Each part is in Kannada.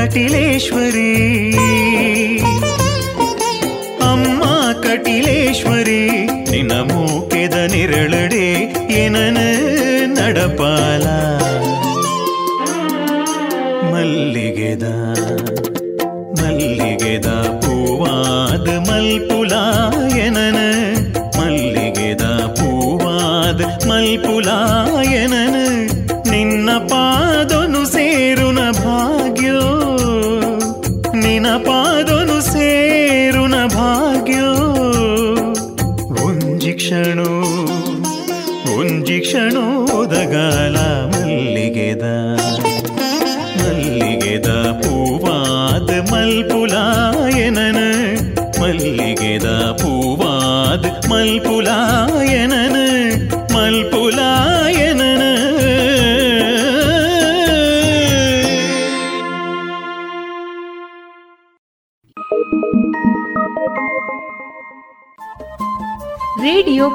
ಕಟಿಲೇಶ್ವರಿ. ಅಮ್ಮ ಕಟಿಲೇಶ್ವರಿ ನಿನ್ನ ಮೂಕೆದ ನಿರಳಡೆ ಏನನ ನಡಪಾಲ? ಮಲ್ಲಿಗೆದ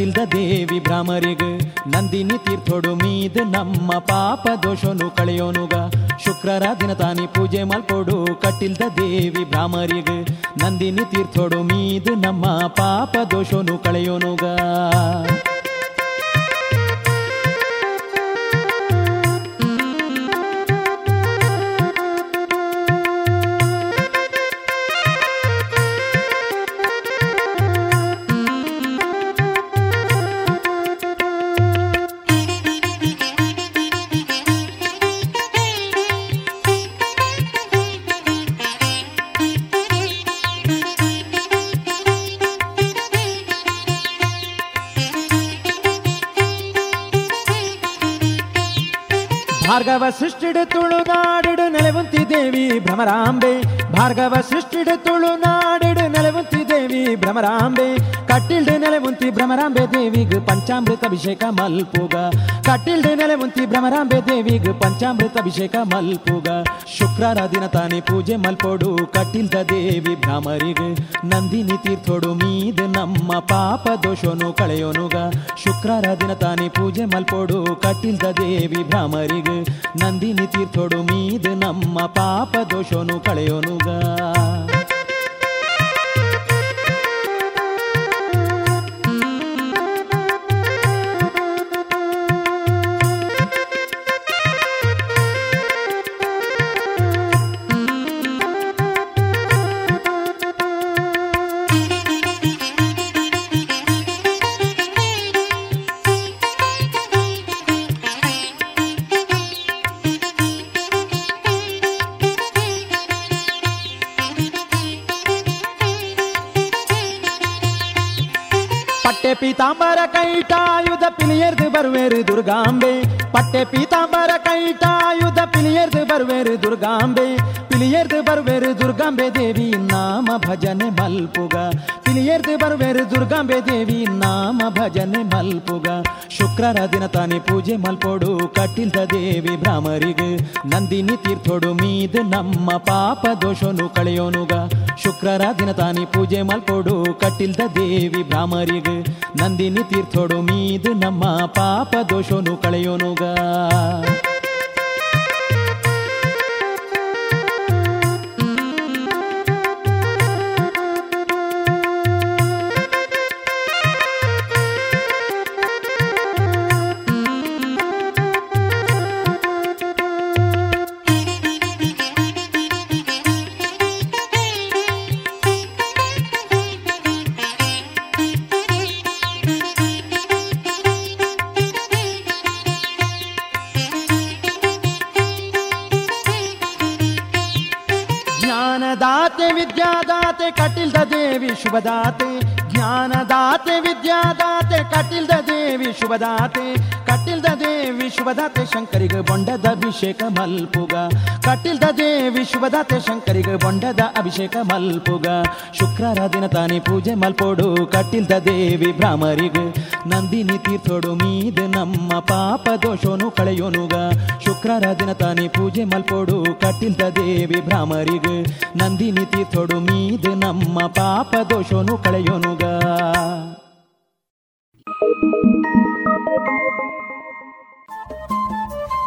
ಕಟ್ಟಿಲ್ದ ದೇವಿ ಭ್ರಮರಿಗ ನಂದಿನಿ ತೀರ್ಥೋಡು ಮೀದ್ ನಮ್ಮ ಪಾಪ ದೋಷನು ಕಳೆಯೋನುಗ. ಶುಕ್ರರ ದಿನ ತಾನಿ ಪೂಜೆ ಮಲ್ಕೊಡು ಕಟ್ಟಿಲ್ದ ದೇವಿ ಭ್ರಮರಿಗ ನಂದಿನಿ ತೀರ್ಥೋಡು ಮೀದ್ ನಮ್ಮ ಪಾಪ ದೋಷನು ಕಳೆಯೋನುಗ. ಭಾರ್ಗವ ಸೃಷ್ಟಿಡು ತುಳುನಾಡಿಡು ನೆಲೆವಂತಿ ದೇವಿ ಭ್ರಮರಾಂಬೆ ಭಾರ್ಗವ ಸೃಷ್ಟಿಡು ತುಳುನಾಡಿಡು ನೆಲೆವಂತಿ ದೇವಿ ಭ್ರಮರಾಂಬೆ ಕಟ್ಟಿಲ್ಡು ನೆಲೆವಂತಿ ಭ್ರಮರಾಂಬೆ, ದೇವಿಗ್ ಪಂಚಾಮೃತ ಅಭಿಷೇಕ ಮಲ್ಪುಗ. ಕಟ್ಟಿಲ್ಡು ನೆಲೆವಂತಿ ಭ್ರಮರಾಂಬೆ, ದೇವಿಗ್ ಪಂಚಾಮೃತ ಅಭಿಷೇಕ ಮಲ್ಪುಗ. ಶುಕ್ರರ ದಿನ ತಾನೇ ಪೂಜೆ ಮಲ್ಪೋಡು, ಕಟ್ಟಿಲ್ದ ದೇವಿ ಭ್ರಾಮರಿಗ್ ನಂದಿನಿ ತೀರ್ಥೋಡು ಮೀದ ನಮ್ಮ ಪಾಪ ದೋಷನು ಕಳೆಯೋನುಗ. ಶುಕ್ರರ ದಿನ ತಾನೇ ಪೂಜೆ ಮಲ್ಪೋಡು, ಕಟ್ಟಿಲ್ದ ದೇವಿ ಭ್ರಾಮರಿಗ್ ನಂದಿನಿ ತೀರ್ಥೋಡು ಮೀದ ನಮ್ಮ ಪಾಪ ದೋಷನು ಕಳೆಯೋನುಗ. ಬರುವೇರು ದುರ್ಗಾಂಬೆ ಪಟ್ಟೆ ಪೀತಾಂಬರ ಕೈಟಾಯುಧ ಪಿಲಿಯರ್ದು ಬರುವೇರು ದುರ್ಗಾಂಬೆ ಪಿಲಿಯರ್ದು ಬರುವೇರು ದುರ್ಗಾಂಬೆ ದೇವಿ, ನಾಮ ಭಜನೆ ಮಲ್ಪುಗ. ತಿಳಿಯರ್ದು ಬರುವೇರು ದುರ್ಗಾಂಬೆ ದೇವಿ, ನಾಮ ಭಜನೆ ಮಲ್ಪುಗ. ಶುಕ್ರರ ದಿನ ತಾನೆ ಪೂಜೆ ಮಲ್ಪೋಡು, ಕಟ್ಟಿಲ್ದ ದೇವಿ ಭ್ರಾಮರಿಗ. ನಂದಿನಿ ತೀರ್ಥೋಡು ಮೀದ್ ನಮ್ಮ ಪಾಪ ದೋಷನು ಕಳೆಯೋನುಗ. ಶುಕ್ರರ ದಿನ ತಾನೆ ಪೂಜೆ ಮಲ್ಪೋಡು, ಕಟ್ಟಿಲ್ದ ದೇವಿ ಭ್ರಾಮರಿಗ. ನಂದಿನಿ ತೀರ್ಥೋಡು ಮೀದ್ ನಮ್ಮ ಪಾಪ ದೋಷನು ಕಳೆಯೋನುಗ. शुभदाते ज्ञानदाते विद्यादाते कटिलदेवी शुभदाते। ದೇವಿ ಶಂಕರಿಗೆ ಬೊಂಡದ ಅಭಿಷೇಕ ಮಲ್ಪುಗ. ಕಟಿಲ್ದ ದೇವಿ ವಿಶ್ವದಾತೆ ಶಂಕರಿಗೆ ಬೊಂಡದ ಅಭಿಷೇಕ ಮಲ್ಪುಗ. ಶುಕ್ರರ ದಿನ ತಾನೇ ಪೂಜೆ ಮಲ್ಪೋಡು. ಕಟ್ಟಿಲ್ದ ದೇವಿ ಭ್ರಾಮರಿಗೆ ನಂದಿನಿ ತೀರ್ಥೋಡು ಮೀದ ನಮ್ಮ ಪಾಪ ದೋಷೋನು ಕಳೆಯೋನುಗ. ಶುಕ್ರರ ದಿನ ತಾನೇ ಪೂಜೆ ಮಲ್ಪೋಡು. ಕಟ್ಟಿಲ್ದ ದೇವಿ ಭ್ರಾಮರಿಗೆ ನಂದಿನಿ ತೀರ್ಥೋಡು ಮೀದ ನಮ್ಮ ಪಾಪ ದೋಷೋನು ಕಳೆಯೋನುಗ.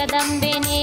ದೇವಿ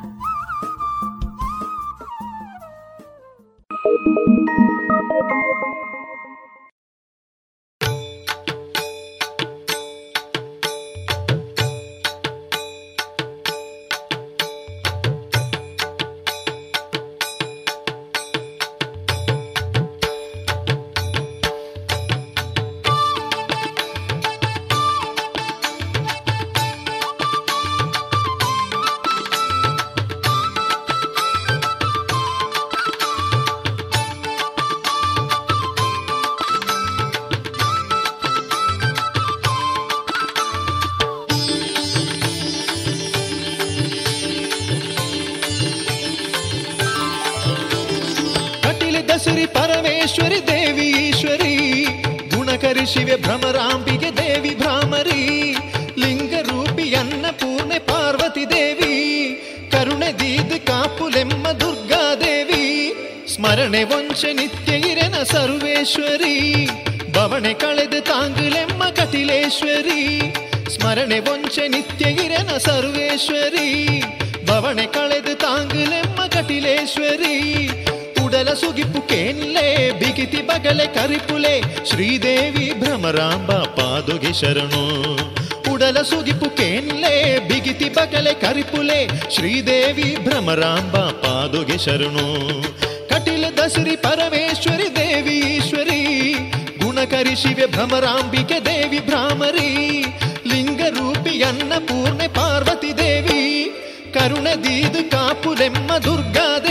శరణు ఉడల సుగిపు కేన్లే బిగితి బకలె కరిపులే శ్రీదేవి భ్రమరాంబ పాదుగె శరణు కటిల దశరి పరమేశ్వరి దేవి ఈశ్వరి గుణకరి శివ భ్రమరాంబికె దేవి భ్రామరి లింగ రూపి అన్న పూర్ణ పార్వతి దేవి కరుణ దీదు కాపులెమ్మ దుర్గాదేవి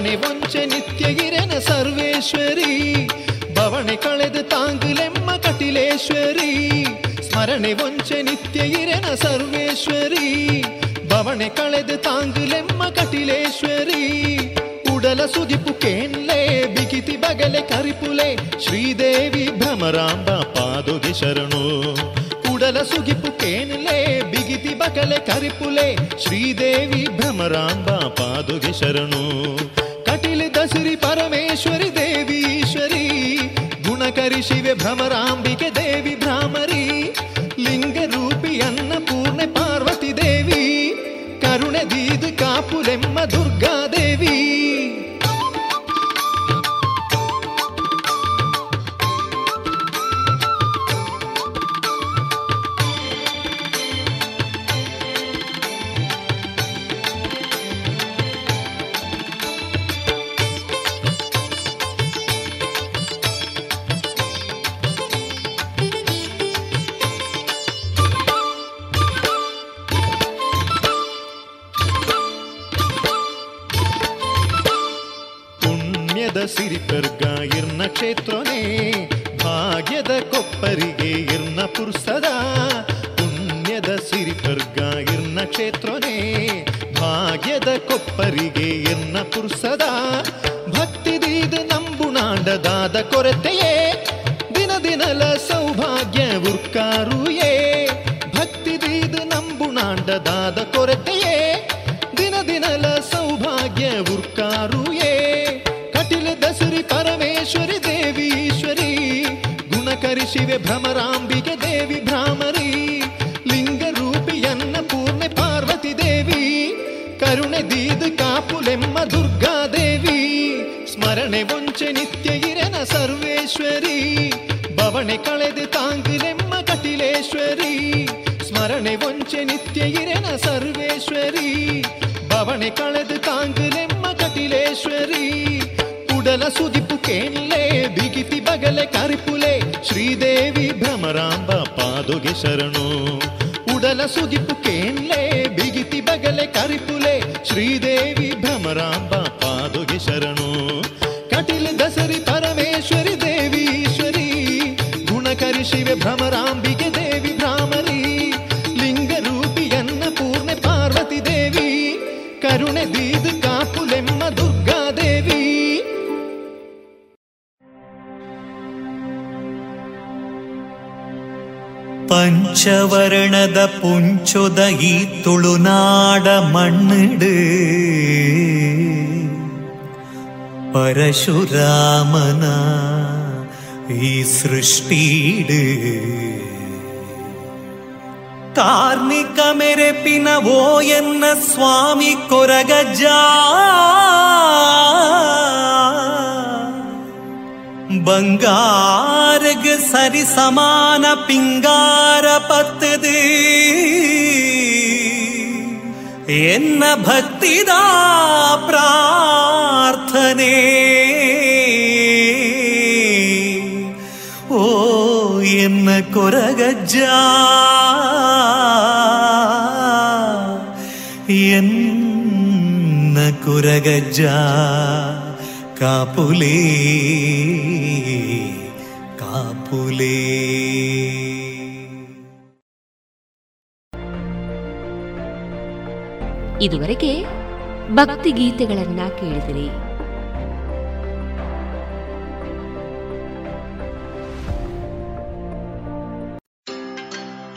ಭವನೆ ವಂಚೆ ನಿತ್ಯಗಿರನ ಸರ್ವೇಶ್ವರಿ. ಭವನೆ ಕಳೆದು ತಾಂಗುಲೆಮ್ಮ ಕಟಿಲೇಶ್ವರಿ. ಸ್ಮರಣೆ ವಂಚೆ ನಿತ್ಯಗಿರನ ಸರ್ವೇಶ್ವರಿ. ಭವನೆ ಕಳೆದು ತಾಂಗುಲೆಮ್ಮ ಕಟಿಲೇಶ್ವರಿ. ಉಡಲ ಸುದಿಪು ಕೇನ್ಲೆ, ಬಿಗಿತಿ ಬಗಲೆ ಕರಿಪುಲೆ. ಶ್ರೀದೇವಿ ಭ್ರಮರಾಂಬ ಪಾದುಗೆ ಶರಣು. ಉಡಲ ಸುಗಿಪು ಕೇನ್ಲೆ, ಬಿಗಿತಿ ಬಗಲೆ ಕರಿಪುಲೆ. ಶ್ರೀದೇವಿ ಭ್ರಮರಾಂಬ ಪಾದುಗೆ ಶರಣು. अखिल दशरी परमेश्वरी देवीश्वरी गुणकरी शिव भ्रमरांबिके देवी പരശുരാമന ഈ സൃഷ്ടിയിട് കാർണികമെരപ്പിനവോ എന്ന സ്വാമി കൊരകജ ബംഗാരക് സരിസമാന പിങ്കാര പത്തത് എന്ന ഭക്തിദാ പ്രാർത്ഥനേ ಕೊರಗಜ್ಜ. ಎನ್ನ ಕುರಗಜ್ಜ. ಕಾಪುಲೇ ಕಾಪುಲೇ. ಇದುವರೆಗೆ ಭಕ್ತಿ ಗೀತೆಗಳನ್ನ ಕೇಳಿದಿರಿ.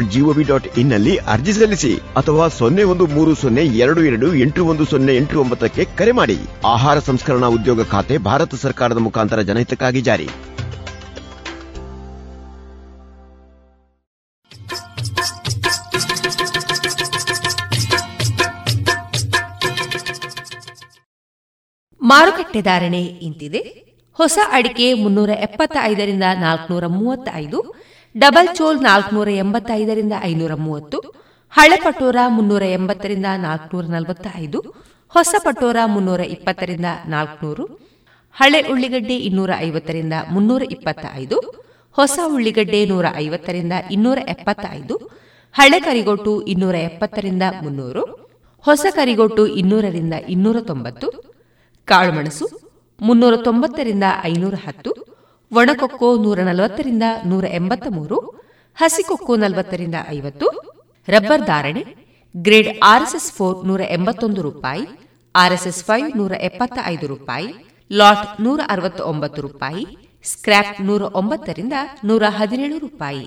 GOV dot ಇನ್ನಲ್ಲಿ ಅರ್ಜಿ ಸಲ್ಲಿಸಿ ಅಥವಾ ಸೊನ್ನೆ ಒಂದು ಮೂರು ಸೊನ್ನೆ ಎರಡು ಎರಡು ಎಂಟು ಒಂದು ಸೊನ್ನೆ ಎಂಟು ಒಂಬತ್ತಕ್ಕೆ ಕರೆ ಮಾಡಿ. ಆಹಾರ ಸಂಸ್ಕರಣಾ ಉದ್ಯೋಗ ಖಾತೆ ಭಾರತ ಸರ್ಕಾರದ ಮುಖಾಂತರ ಜನಹಿತಕ್ಕಾಗಿ ಜಾರಿ. ಮಾರುಕಟ್ಟೆ ಧಾರಣೆ ಇಂತಿದೆ. ಹೊಸ ಅಡಿಕೆ ಮುನ್ನೂರ ಎಪ್ಪತ್ತ ಐದರಿಂದ ನಾಲ್ಕುನೂರ ಮೂವತ್ತೈದು ಡಬಲ್ ಚೋಲ್ ನಾಲ್ಕನೂರ ಎಂಬತ್ತೈದರಿಂದ ಐನೂರ ಮೂವತ್ತು ಹಳೆ ಪಟೋರ ಮುನ್ನೂರ ಎಂಬತ್ತರಿಂದ ನಾಲ್ಕುನೂರ ನಲವತ್ತ ಐದು ಹೊಸ ಪಟೋರ ಮುನ್ನೂರ ಇಪ್ಪತ್ತರಿಂದ ನಾಲ್ಕುನೂರು, ಹಳೆ ಉಳ್ಳಿಗಡ್ಡೆ ಇನ್ನೂರ ಐವತ್ತರಿಂದ ಮುನ್ನೂರ ಇಪ್ಪತ್ತ ಐದು ಹೊಸ ಉಳ್ಳಿಗಡ್ಡೆ ನೂರ ಐವತ್ತರಿಂದ ಇನ್ನೂರ ಎಪ್ಪತ್ತ ಐದು ಹಳೆ ಕರಿಗೊಟ್ಟು ಇನ್ನೂರ ಎಪ್ಪತ್ತರಿಂದ ಮುನ್ನೂರು, ಹೊಸ ಕರಿಗೊಟ್ಟು ಇನ್ನೂರರಿಂದ ಇನ್ನೂರ ತೊಂಬತ್ತು ಕಾಳುಮೆಣಸು ಮುನ್ನೂರ ತೊಂಬತ್ತರಿಂದ ಐನೂರ ಹತ್ತು ಒಣಕೊಕ್ಕೋ ನೂರ ನಲವತ್ತರಿಂದ ನೂರ ಎಂಬತ್ತ ಮೂರು ಹಸಿಕೊಕ್ಕೋ ನಲವತ್ತರಿಂದ ಐವತ್ತು, ರಬ್ಬರ್ ಧಾರಣೆ, ಗ್ರೇಡ್ ಆರ್ಎಸ್ಎಸ್ ಫೋರ್ ನೂರ ಎಂಬತ್ತೊಂದು ರೂಪಾಯಿ, ಆರ್ಎಸ್ಎಸ್ ಫೈವ್ ನೂರ ಎಪ್ಪತ್ತ ಐದು ರೂಪಾಯಿ, ಲಾಟ್ ನೂರ ಅರವತ್ತ ಒಂಬತ್ತು ರೂಪಾಯಿ, ಸ್ಕ್ರ್ಯಾಪ್ ನೂರ ಒಂಬತ್ತರಿಂದ ನೂರ ಹದಿನೇಳು ರೂಪಾಯಿ.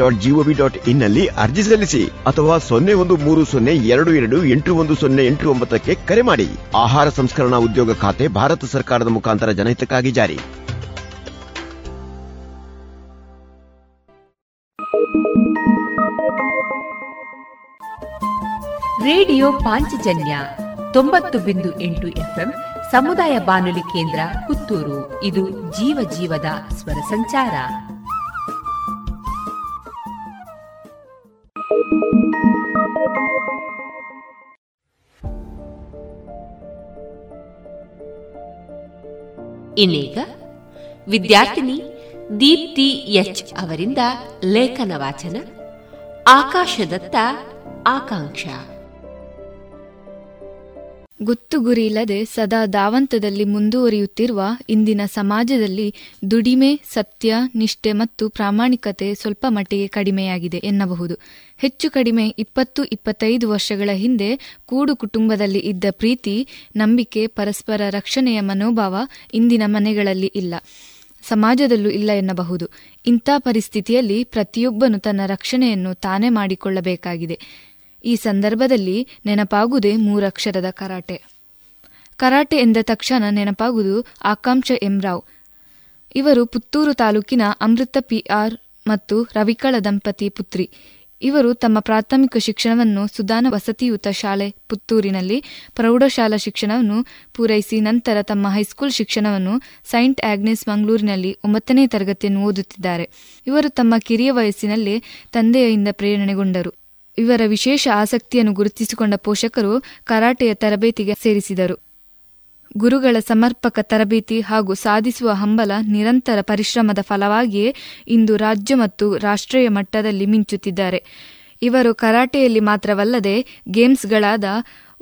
dot GOV dot ಇನ್ನಲ್ಲಿ ಅರ್ಜಿ ಸಲ್ಲಿಸಿ ಅಥವಾ ಸೊನ್ನೆ ಒಂದು ಮೂರು ಸೊನ್ನೆ ಎರಡು ಎರಡು ಎಂಟು ಒಂದು ಸೊನ್ನೆ ಎಂಟು ಒಂಬತ್ತಕ್ಕೆ ಕರೆ ಮಾಡಿ. ಆಹಾರ ಸಂಸ್ಕರಣಾ ಉದ್ಯೋಗ ಖಾತೆ ಭಾರತ ಸರ್ಕಾರದ ಮುಖಾಂತರ ಜನಹಿತಕ್ಕಾಗಿ ಜಾರಿ. ರೇಡಿಯೋ ಪಾಂಚಜನ್ಯ ತೊಂಬತ್ತು ಬಿಂದು ಎಂಟು ಎಫ್ಎಂ ಸಮುದಾಯ ಬಾನುಲಿ ಕೇಂದ್ರ ಪುತ್ತೂರು. ಇದು ಜೀವ ಜೀವದ ಸ್ವರ ಸಂಚಾರ. ಇನ್ನೀಗ ವಿದ್ಯಾರ್ಥಿನಿ ದೀಪ್ತಿ ಎಚ್ ಅವರಿಂದ ಲೇಖನ ವಾಚನ ಆಕಾಶದತ್ತ ಆಕಾಂಕ್ಷ. ಗೊತ್ತು ಗುರಿ ಇಲ್ಲದೆ ಸದಾ ದಾವಂತದಲ್ಲಿ ಮುಂದುವರಿಯುತ್ತಿರುವ ಇಂದಿನ ಸಮಾಜದಲ್ಲಿ ದುಡಿಮೆ, ಸತ್ಯ, ನಿಷ್ಠೆ ಮತ್ತು ಪ್ರಾಮಾಣಿಕತೆ ಸ್ವಲ್ಪ ಮಟ್ಟಿಗೆ ಕಡಿಮೆಯಾಗಿದೆ ಎನ್ನಬಹುದು. ಹೆಚ್ಚು ಕಡಿಮೆ ಇಪ್ಪತ್ತು, ಇಪ್ಪತ್ತೈದು ವರ್ಷಗಳ ಹಿಂದೆ ಕೂಡು ಕುಟುಂಬದಲ್ಲಿ ಇದ್ದ ಪ್ರೀತಿ, ನಂಬಿಕೆ, ಪರಸ್ಪರ ರಕ್ಷಣೆಯ ಮನೋಭಾವ ಇಂದಿನ ಮನೆಗಳಲ್ಲಿ ಇಲ್ಲ. ಸಮಾಜದಲ್ಲೂ ಇಲ್ಲ ಎನ್ನಬಹುದು. ಇಂಥ ಪರಿಸ್ಥಿತಿಯಲ್ಲಿ ಪ್ರತಿಯೊಬ್ಬನು ತನ್ನ ರಕ್ಷಣೆಯನ್ನು ತಾನೇ ಮಾಡಿಕೊಳ್ಳಬೇಕಾಗಿದೆ. ಈ ಸಂದರ್ಭದಲ್ಲಿ ನೆನಪಾಗುವುದೇ ಮೂರಕ್ಷರದ ಕರಾಟೆ. ಕರಾಟೆ ಎಂದ ತಕ್ಷಣ ನೆನಪಾಗುವುದು ಆಕಾಂಕ್ಷ ಎಂ ರಾವ್ ಇವರು ಪುತ್ತೂರು ತಾಲೂಕಿನ ಅಮೃತ ಪಿ ಆರ್ ಮತ್ತು ರವಿಕಳ ದಂಪತಿ ಪುತ್ರಿ. ಇವರು ತಮ್ಮ ಪ್ರಾಥಮಿಕ ಶಿಕ್ಷಣವನ್ನು ಸುದಾನ ವಸತಿಯುತ ಶಾಲೆ ಪುತ್ತೂರಿನಲ್ಲಿ ಪ್ರೌಢಶಾಲಾ ಶಿಕ್ಷಣವನ್ನು ಪೂರೈಸಿ ನಂತರ ತಮ್ಮ ಹೈಸ್ಕೂಲ್ ಶಿಕ್ಷಣವನ್ನು ಸೈಂಟ್ ಆಗ್ನೆಸ್ ಮಂಗಳೂರಿನಲ್ಲಿ ಒಂಬತ್ತನೇ ತರಗತಿಯನ್ನು ಓದುತ್ತಿದ್ದಾರೆ. ಇವರು ತಮ್ಮ ಕಿರಿಯ ವಯಸ್ಸಿನಲ್ಲೇ ತಂದೆಯಿಂದ ಪ್ರೇರಣೆಗೊಂಡರು. ಇವರ ವಿಶೇಷ ಆಸಕ್ತಿಯನ್ನು ಗುರುತಿಸಿಕೊಂಡ ಪೋಷಕರು ಕರಾಟೆಯ ತರಬೇತಿಗೆ ಸೇರಿಸಿದರು. ಗುರುಗಳ ಸಮರ್ಪಕ ತರಬೇತಿ ಹಾಗೂ ಸಾಧಿಸುವ ಹಂಬಲ ನಿರಂತರ ಪರಿಶ್ರಮದ ಫಲವಾಗಿಯೇ ಇಂದು ರಾಜ್ಯ ಮತ್ತು ರಾಷ್ಟ್ರೀಯ ಮಟ್ಟದಲ್ಲಿ ಮಿಂಚುತ್ತಿದ್ದಾರೆ. ಇವರು ಕರಾಟೆಯಲ್ಲಿ ಮಾತ್ರವಲ್ಲದೆ ಗೇಮ್ಸ್ಗಳಾದ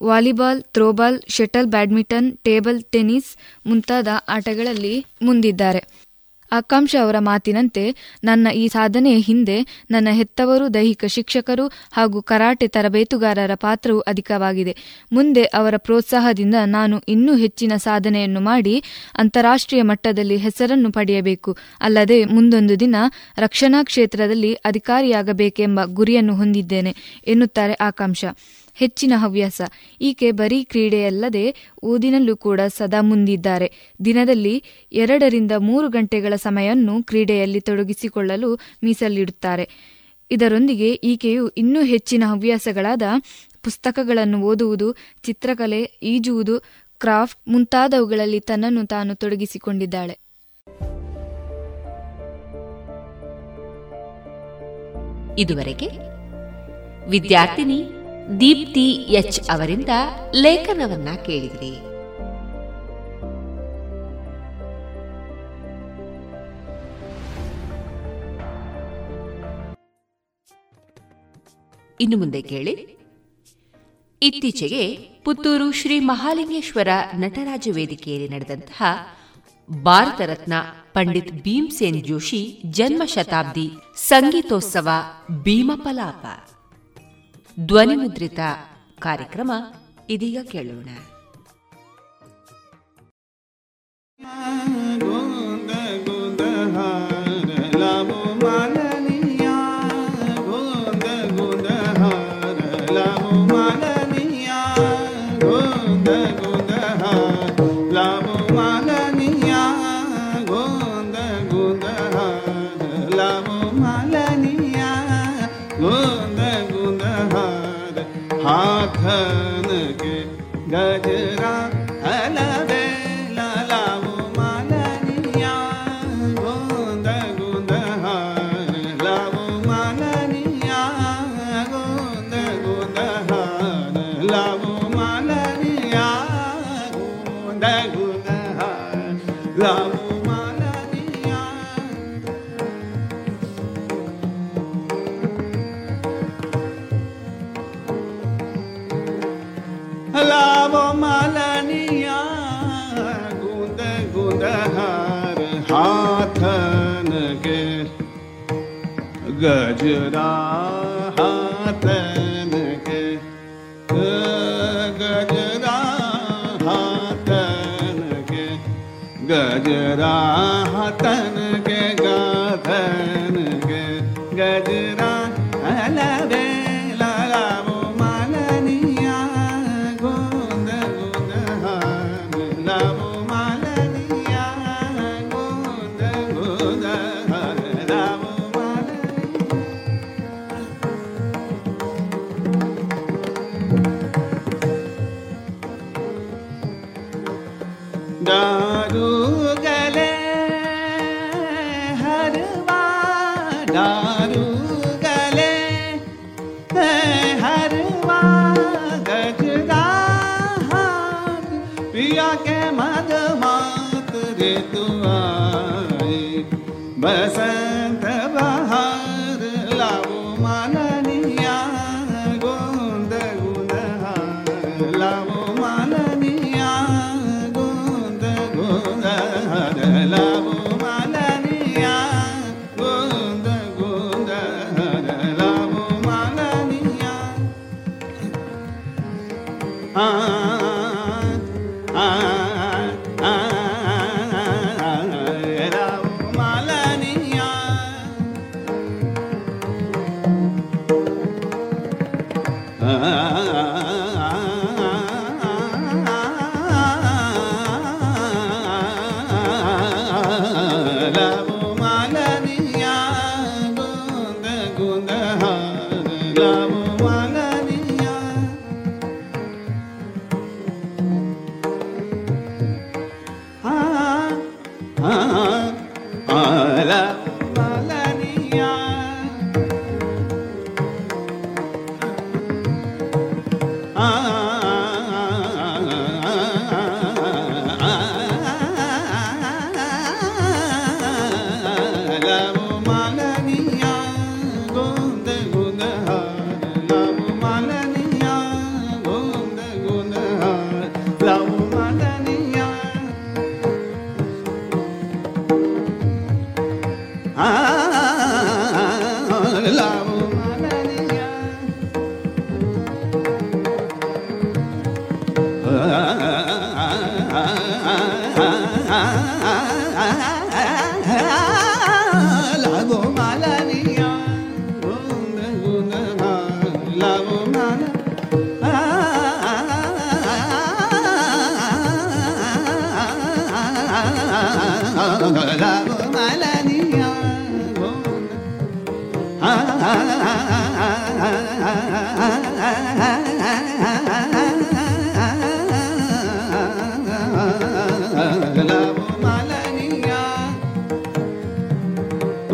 volleyball, throwball, shuttle badminton, table tennis ಮುಂತಾದ ಆಟಗಳಲ್ಲಿ ಮುಂದಿದ್ದಾರೆ. ಆಕಾಂಕ್ಷ ಅವರ ಮಾತಿನಂತೆ ನನ್ನ ಈ ಸಾಧನೆಯ ಹಿಂದೆ ನನ್ನ ಹೆತ್ತವರು, ದೈಹಿಕ ಶಿಕ್ಷಕರು ಹಾಗೂ ಕರಾಟೆ ತರಬೇತುಗಾರರ ಪಾತ್ರವು ಅಧಿಕವಾಗಿದೆ. ಮುಂದೆ ಅವರ ಪ್ರೋತ್ಸಾಹದಿಂದ ನಾನು ಇನ್ನೂ ಹೆಚ್ಚಿನ ಸಾಧನೆಯನ್ನು ಮಾಡಿ ಅಂತಾರಾಷ್ಟ್ರೀಯ ಮಟ್ಟದಲ್ಲಿ ಹೆಸರನ್ನು ಪಡೆಯಬೇಕು. ಅಲ್ಲದೆ ಮುಂದೊಂದು ದಿನ ರಕ್ಷಣಾ ಕ್ಷೇತ್ರದಲ್ಲಿ ಅಧಿಕಾರಿಯಾಗಬೇಕೆಂಬ ಗುರಿಯನ್ನು ಹೊಂದಿದ್ದೇನೆ, ಎನ್ನುತ್ತಾರೆ ಆಕಾಂಕ್ಷ. ಹೆಚ್ಚಿನ ಹವ್ಯಾಸ. ಈಕೆ ಬರೀ ಕ್ರೀಡೆಯಲ್ಲದೆ ಓದಿನಲ್ಲೂ ಕೂಡ ಸದಾ ಮುಂದಿದ್ದಾರೆ. ದಿನದಲ್ಲಿ ಎರಡರಿಂದ ಮೂರು ಗಂಟೆಗಳ ಸಮಯವನ್ನು ಕ್ರೀಡೆಯಲ್ಲಿ ತೊಡಗಿಸಿಕೊಳ್ಳಲು ಮೀಸಲಿಡುತ್ತಾರೆ. ಇದರೊಂದಿಗೆ ಈಕೆಯು ಇನ್ನೂ ಹೆಚ್ಚಿನ ಹವ್ಯಾಸಗಳಾದ ಪುಸ್ತಕಗಳನ್ನು ಓದುವುದು, ಚಿತ್ರಕಲೆ ಈಜುವುದು, ಕ್ರಾಫ್ಟ್ ಮುಂತಾದವುಗಳಲ್ಲಿ ತನ್ನನ್ನು ತಾನು ತೊಡಗಿಸಿಕೊಂಡಿದ್ದಾಳೆ. ಇದುವರೆಗೆ ವಿದ್ಯಾರ್ಥಿನಿ ದೀಪ್ತಿ ಎಚ್ ಅವರಿಂದ ಲೇಖನವನ್ನ ಕೇಳಿದ್ರಿ. ಇನ್ನು ಮುಂದೆ ಕೇಳಿ. ಇತ್ತೀಚೆಗೆ ಪುತ್ತೂರು ಶ್ರೀ ಮಹಾಲಿಂಗೇಶ್ವರ ನಟರಾಜ ವೇದಿಕೆಯಲ್ಲಿ ನಡೆದಂತಹ ಭಾರತ ರತ್ನ ಪಂಡಿತ್ ಭೀಮ್ಸೇನ್ ಜೋಶಿ ಜನ್ಮ ಶತಾಬ್ದಿ ಸಂಗೀತೋತ್ಸವ ಭೀಮಪಲಾಪ. ಧ್ವನಿಮುದ್ರಿತ ಕಾರ್ಯಕ್ರಮ ಇದೀಗ ಕೇಳೋಣ.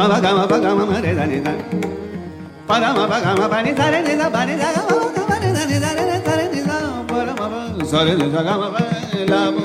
Mama gama pa gama ma re da ni da. Pa ga ma pa ga ma pa ni sa re ni da pa ni da ga ma pa ga ma re da ni da re sa re ni da pa ra ma pa sa re ni sa ga ma pa la mo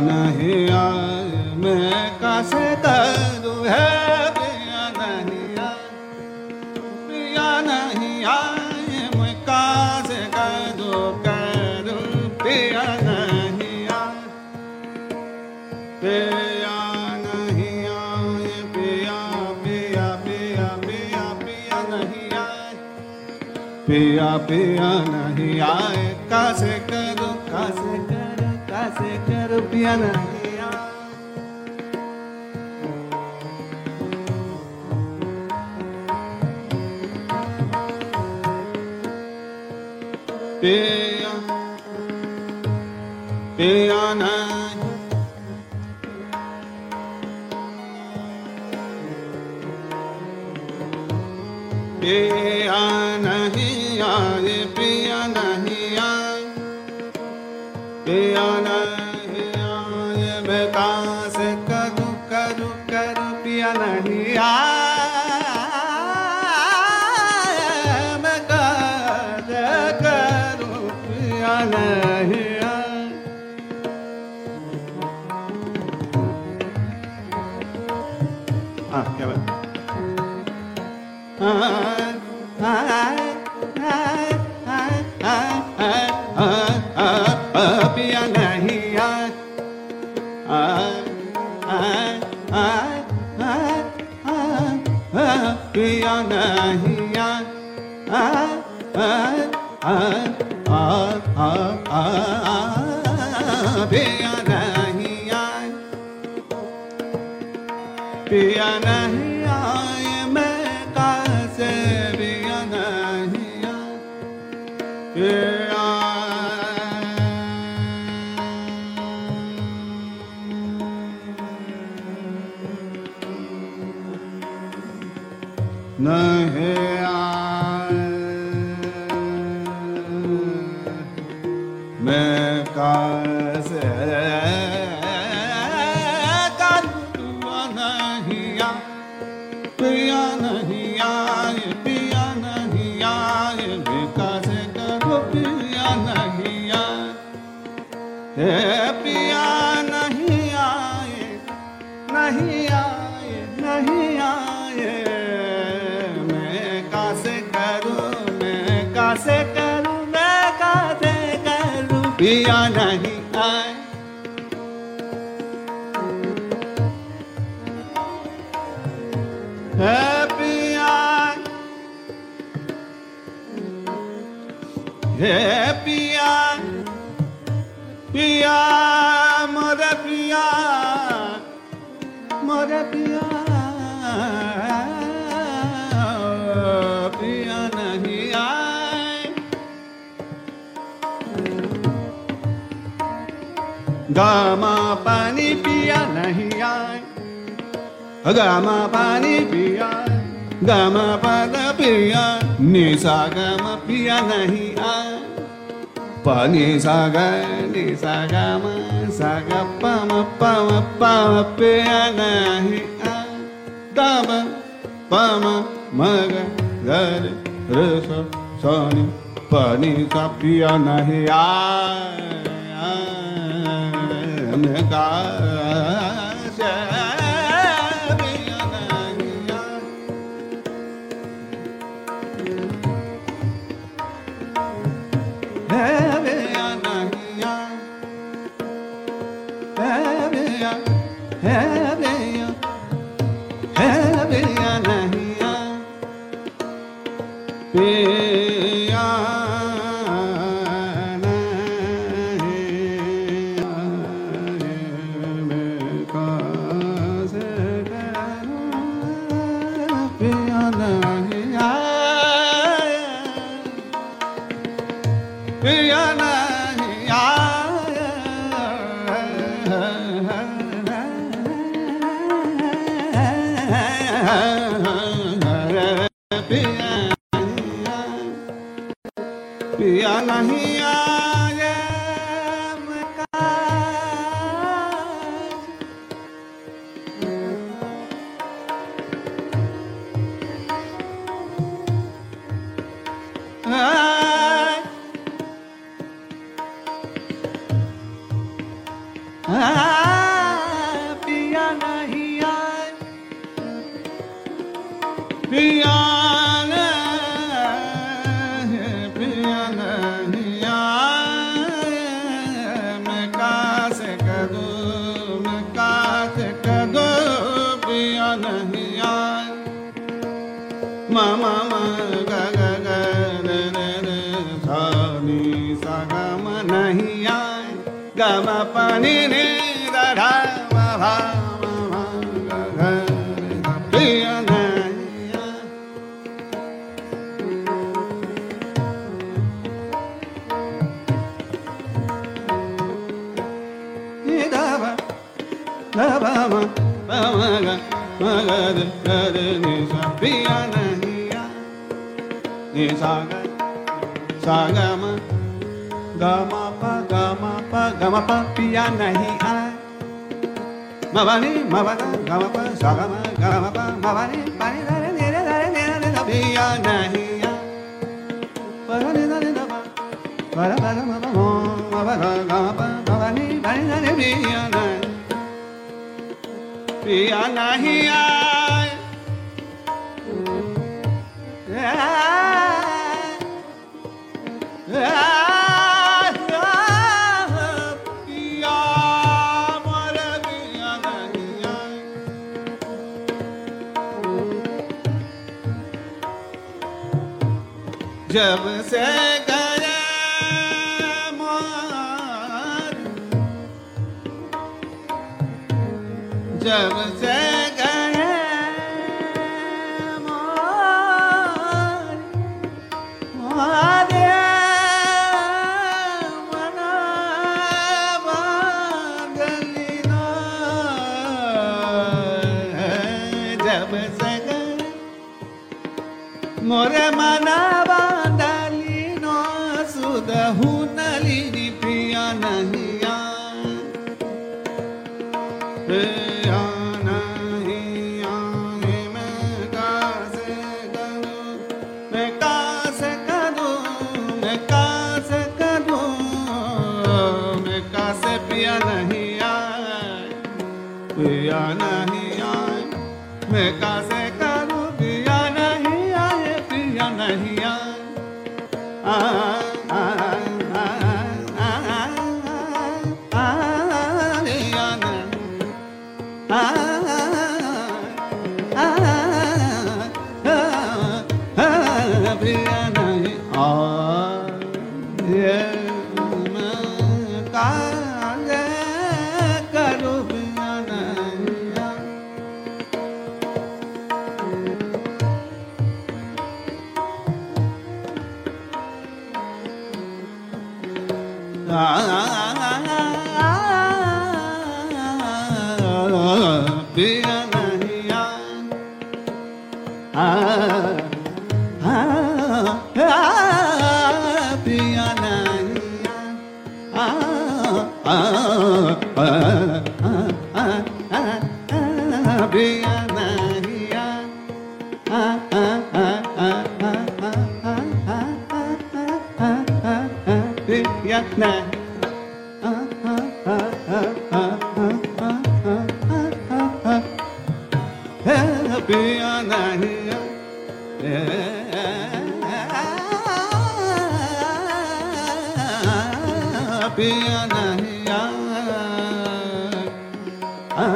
नहीं आए। मैं कैसे करूँ है, पिया पिया नहीं आए। मैं कैसे करूँ करूँ पिया नहीं आए। पिया पिया नहीं आए। पिया पिया नहीं आए। कैसे Indiana. मैं कैसे ग पानि पया गमा प नि सगम पिया न पनि सग गी सगम सग पम पम पम पिया नह दम पम मग घर रस सनि पनि सा पिया नहि आ गा pa piya nahi aaye mabani mabada gama pa sagama gama pa mabani bani dare dare dare dare dare piya nahi aaye parani dare na pa para para mabamo mabada gama pa mabani bani dare piya nahi. Piya nahi aaye yeah जब से गया मार जब से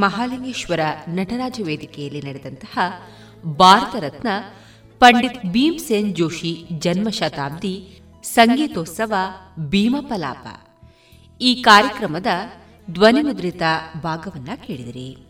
ಮಹಾಲಿಂಗೇಶ್ವರ ನಟರಾಜ ವೇದಿಕೆಯಲ್ಲಿ ನಡೆದಂತಹ ಭಾರತ ರತ್ನ ಪಂಡಿತ್ ಭೀಮ್ಸೇನ್ ಜೋಶಿ ಜನ್ಮ ಶತಾಬ್ದಿ ಸಂಗೀತೋತ್ಸವ ಭೀಮಪಲಾಪ. ಈ ಕಾರ್ಯಕ್ರಮದ ಧ್ವನಿಮುದ್ರಿತ ಭಾಗವನ್ನ ಕೇಳಿದಿರಿ.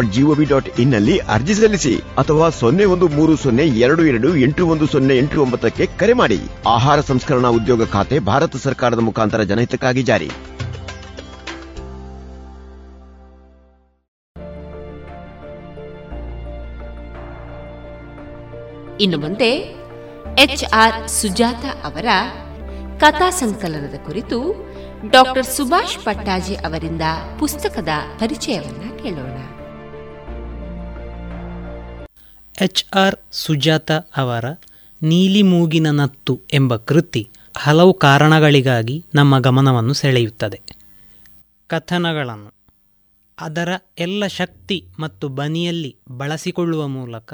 GOV dot ಇನ್ನಲ್ಲಿ ಅರ್ಜಿ ಸಲ್ಲಿಸಿ ಅಥವಾ ಸೊನ್ನೆ ಒಂದು ಮೂರು ಸೊನ್ನೆ ಎರಡು ಎರಡು ಎಂಟು ಒಂದು ಸೊನ್ನೆ ಎಂಟು ಒಂಬತ್ತಕ್ಕೆ ಕರೆ ಮಾಡಿ. ಆಹಾರ ಸಂಸ್ಕರಣಾ ಉದ್ಯೋಗ ಖಾತೆ ಭಾರತ ಸರ್ಕಾರದ ಮುಖಾಂತರ ಜನಹಿತಕ್ಕಾಗಿ ಜಾರಿ. ಇನ್ನು ಮುಂದೆ ಎಚ್ ಆರ್ ಸುಜಾತ ಅವರ ಕಥಾ ಸಂಕಲನದ ಕುರಿತು ಡಾಕ್ಟರ್ ಸುಭಾಷ್ ಪಟ್ಟಾಜಿ ಅವರಿಂದ ಪುಸ್ತಕದ ಪರಿಚಯವನ್ನ ಕೇಳೋಣ. ಎಚ್ ಆರ್ ಸುಜಾತ ಅವರ ನೀಲಿ ಮೂಗಿನ ನತ್ತು ಎಂಬ ಕೃತಿ ಹಲವು ಕಾರಣಗಳಿಗಾಗಿ ನಮ್ಮ ಗಮನವನ್ನು ಸೆಳೆಯುತ್ತದೆ. ಕಥನಗಳನ್ನು ಅದರ ಎಲ್ಲ ಶಕ್ತಿ ಮತ್ತು ಬನಿಯಲ್ಲಿ ಬಳಸಿಕೊಳ್ಳುವ ಮೂಲಕ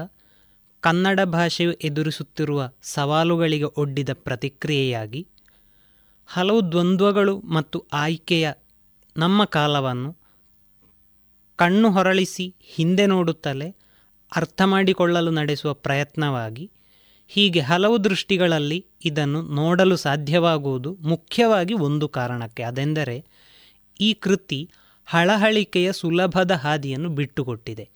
ಕನ್ನಡ ಭಾಷೆಯು ಎದುರಿಸುತ್ತಿರುವ ಸವಾಲುಗಳಿಗೆ ಒಡ್ಡಿದ ಪ್ರತಿಕ್ರಿಯೆಯಾಗಿ ಹಲವು ದ್ವಂದ್ವಗಳು ಮತ್ತು ಆಯ್ಕೆಯ ನಮ್ಮ ಕಾಲವನ್ನು ಕಣ್ಣು ಹೊರಳಿಸಿ ಹಿಂದೆ ನೋಡುತ್ತಲೇ ಅರ್ಥ ಮಾಡಿಕೊಳ್ಳಲು ನಡೆಸುವ ಪ್ರಯತ್ನವಾಗಿ ಹೀಗೆ ಹಲವು ದೃಷ್ಟಿಗಳಲ್ಲಿ ಇದನ್ನು ನೋಡಲು ಸಾಧ್ಯವಾಗುವುದು ಮುಖ್ಯವಾಗಿ ಒಂದು ಕಾರಣಕ್ಕೆ. ಅದೆಂದರೆ ಈ ಕೃತಿ ಹಳಹಳಿಕೆಯ ಸುಲಭದ ಹಾದಿಯನ್ನು ಬಿಟ್ಟುಕೊಟ್ಟಿದೆ.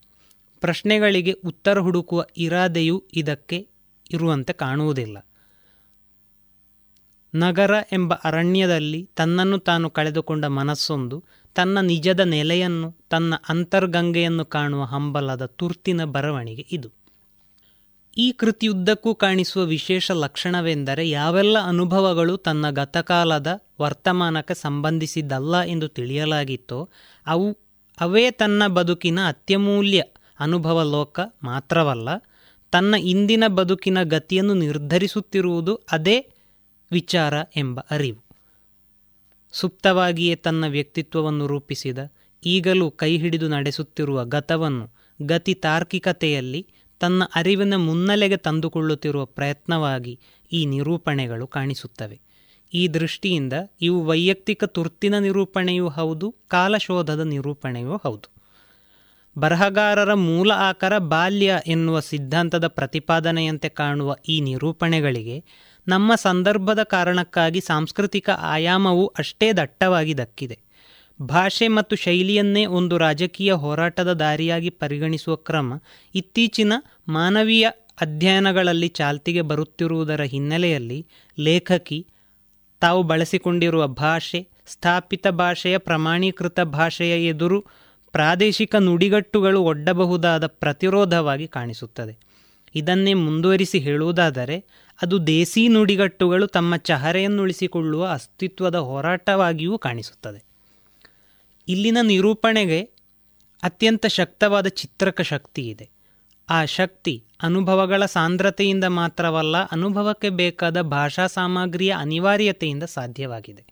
ಪ್ರಶ್ನೆಗಳಿಗೆ ಉತ್ತರ ಹುಡುಕುವ ಇರಾದೆಯೂ ಇದಕ್ಕೆ ಇರುವಂತೆ ಕಾಣುವುದಿಲ್ಲ. ನಗರ ಎಂಬ ಅರಣ್ಯದಲ್ಲಿ ತನ್ನನ್ನು ತಾನು ಕಳೆದುಕೊಂಡ ಮನಸ್ಸೊಂದು, ತನ್ನ ನಿಜದ ನೆಲೆಯನ್ನು, ತನ್ನ ಅಂತರ್ಗಂಗೆಯನ್ನು ಕಾಣುವ ಹಂಬಲದ ತುರ್ತಿನ ಬರವಣಿಗೆ ಇದು. ಈ ಕೃತಿಯುದ್ದಕ್ಕೂ ಕಾಣಿಸುವ ವಿಶೇಷ ಲಕ್ಷಣವೆಂದರೆ ಯಾವೆಲ್ಲ ಅನುಭವಗಳು ತನ್ನ ಗತಕಾಲದ ವರ್ತಮಾನಕ್ಕೆ ಸಂಬಂಧಿಸಿದ್ದಲ್ಲ ಎಂದು ತಿಳಿಯಲಾಗಿತ್ತೋ, ಅವು, ಅವೇ ತನ್ನ ಬದುಕಿನ ಅತ್ಯಮೂಲ್ಯ ಅನುಭವ ಲೋಕ ಮಾತ್ರವಲ್ಲ, ತನ್ನ ಇಂದಿನ ಬದುಕಿನ ಗತಿಯನ್ನು ನಿರ್ಧರಿಸುತ್ತಿರುವುದು ಅದೇ ವಿಚಾರ ಎಂಬ ಅರಿವು. ಸುಪ್ತವಾಗಿಯೇ ತನ್ನ ವ್ಯಕ್ತಿತ್ವವನ್ನು ರೂಪಿಸಿದ, ಈಗಲೂ ಕೈ ಹಿಡಿದು ನಡೆಸುತ್ತಿರುವ ಗತವನ್ನು ಗತಿ ತಾರ್ಕಿಕತೆಯಲ್ಲಿ ತನ್ನ ಅರಿವಿನ ಮುನ್ನೆಲೆಗೆ ತಂದುಕೊಳ್ಳುತ್ತಿರುವ ಪ್ರಯತ್ನವಾಗಿ ಈ ನಿರೂಪಣೆಗಳು ಕಾಣಿಸುತ್ತವೆ. ಈ ದೃಷ್ಟಿಯಿಂದ ಇವು ವೈಯಕ್ತಿಕ ತುರ್ತಿನ ನಿರೂಪಣೆಯೂ ಹೌದು, ಕಾಲಶೋಧದ ನಿರೂಪಣೆಯೂ ಹೌದು. ಬರಹಗಾರರ ಮೂಲ ಆಕಾರ ಬಾಲ್ಯ ಎನ್ನುವ ಸಿದ್ಧಾಂತದ ಪ್ರತಿಪಾದನೆಯಂತೆ ಕಾಣುವ ಈ ನಿರೂಪಣೆಗಳಿಗೆ ನಮ್ಮ ಸಂದರ್ಭದ ಕಾರಣಕ್ಕಾಗಿ ಸಾಂಸ್ಕೃತಿಕ ಆಯಾಮವು ಅಷ್ಟೇ ದಟ್ಟವಾಗಿ ದಕ್ಕಿದೆ. ಭಾಷೆ ಮತ್ತು ಶೈಲಿಯನ್ನೇ ಒಂದು ರಾಜಕೀಯ ಹೋರಾಟದ ದಾರಿಯಾಗಿ ಪರಿಗಣಿಸುವ ಕ್ರಮ ಇತ್ತೀಚಿನ ಮಾನವೀಯ ಅಧ್ಯಯನಗಳಲ್ಲಿ ಚಾಲ್ತಿಗೆ ಬರುತ್ತಿರುವುದರ ಹಿನ್ನೆಲೆಯಲ್ಲಿ ಲೇಖಕಿ, ತಾವು ಬಳಸಿಕೊಂಡಿರುವ ಭಾಷೆ, ಸ್ಥಾಪಿತ ಭಾಷೆಯ ಪ್ರಮಾಣೀಕೃತ ಭಾಷೆಯ ಎದುರು ಪ್ರಾದೇಶಿಕ ನುಡಿಗಟ್ಟುಗಳು ಒಡ್ಡಬಹುದಾದ ಪ್ರತಿರೋಧವಾಗಿ ಕಾಣಿಸುತ್ತದೆ. ಇದನ್ನೇ ಮುಂದುವರಿಸಿ ಹೇಳುವುದಾದರೆ, ಅದು ದೇಸಿ ನುಡಿಗಟ್ಟುಗಳು ತಮ್ಮ ಚಹರೆಯನ್ನುಳಿಸಿಕೊಳ್ಳುವ ಅಸ್ತಿತ್ವದ ಹೋರಾಟವಾಗಿಯೂ ಕಾಣಿಸುತ್ತದೆ. ಇಲ್ಲಿನ ನಿರೂಪಣೆಗೆ ಅತ್ಯಂತ ಶಕ್ತವಾದ ಚಿತ್ರಕ ಶಕ್ತಿ ಇದೆ. ಆ ಶಕ್ತಿ ಅನುಭವಗಳ ಸಾಂದ್ರತೆಯಿಂದ ಮಾತ್ರವಲ್ಲ, ಅನುಭವಕ್ಕೆ ಬೇಕಾದ ಭಾಷಾ ಸಾಮಗ್ರಿಯ ಅನಿವಾರ್ಯತೆಯಿಂದ ಸಾಧ್ಯವಾಗಿದೆ.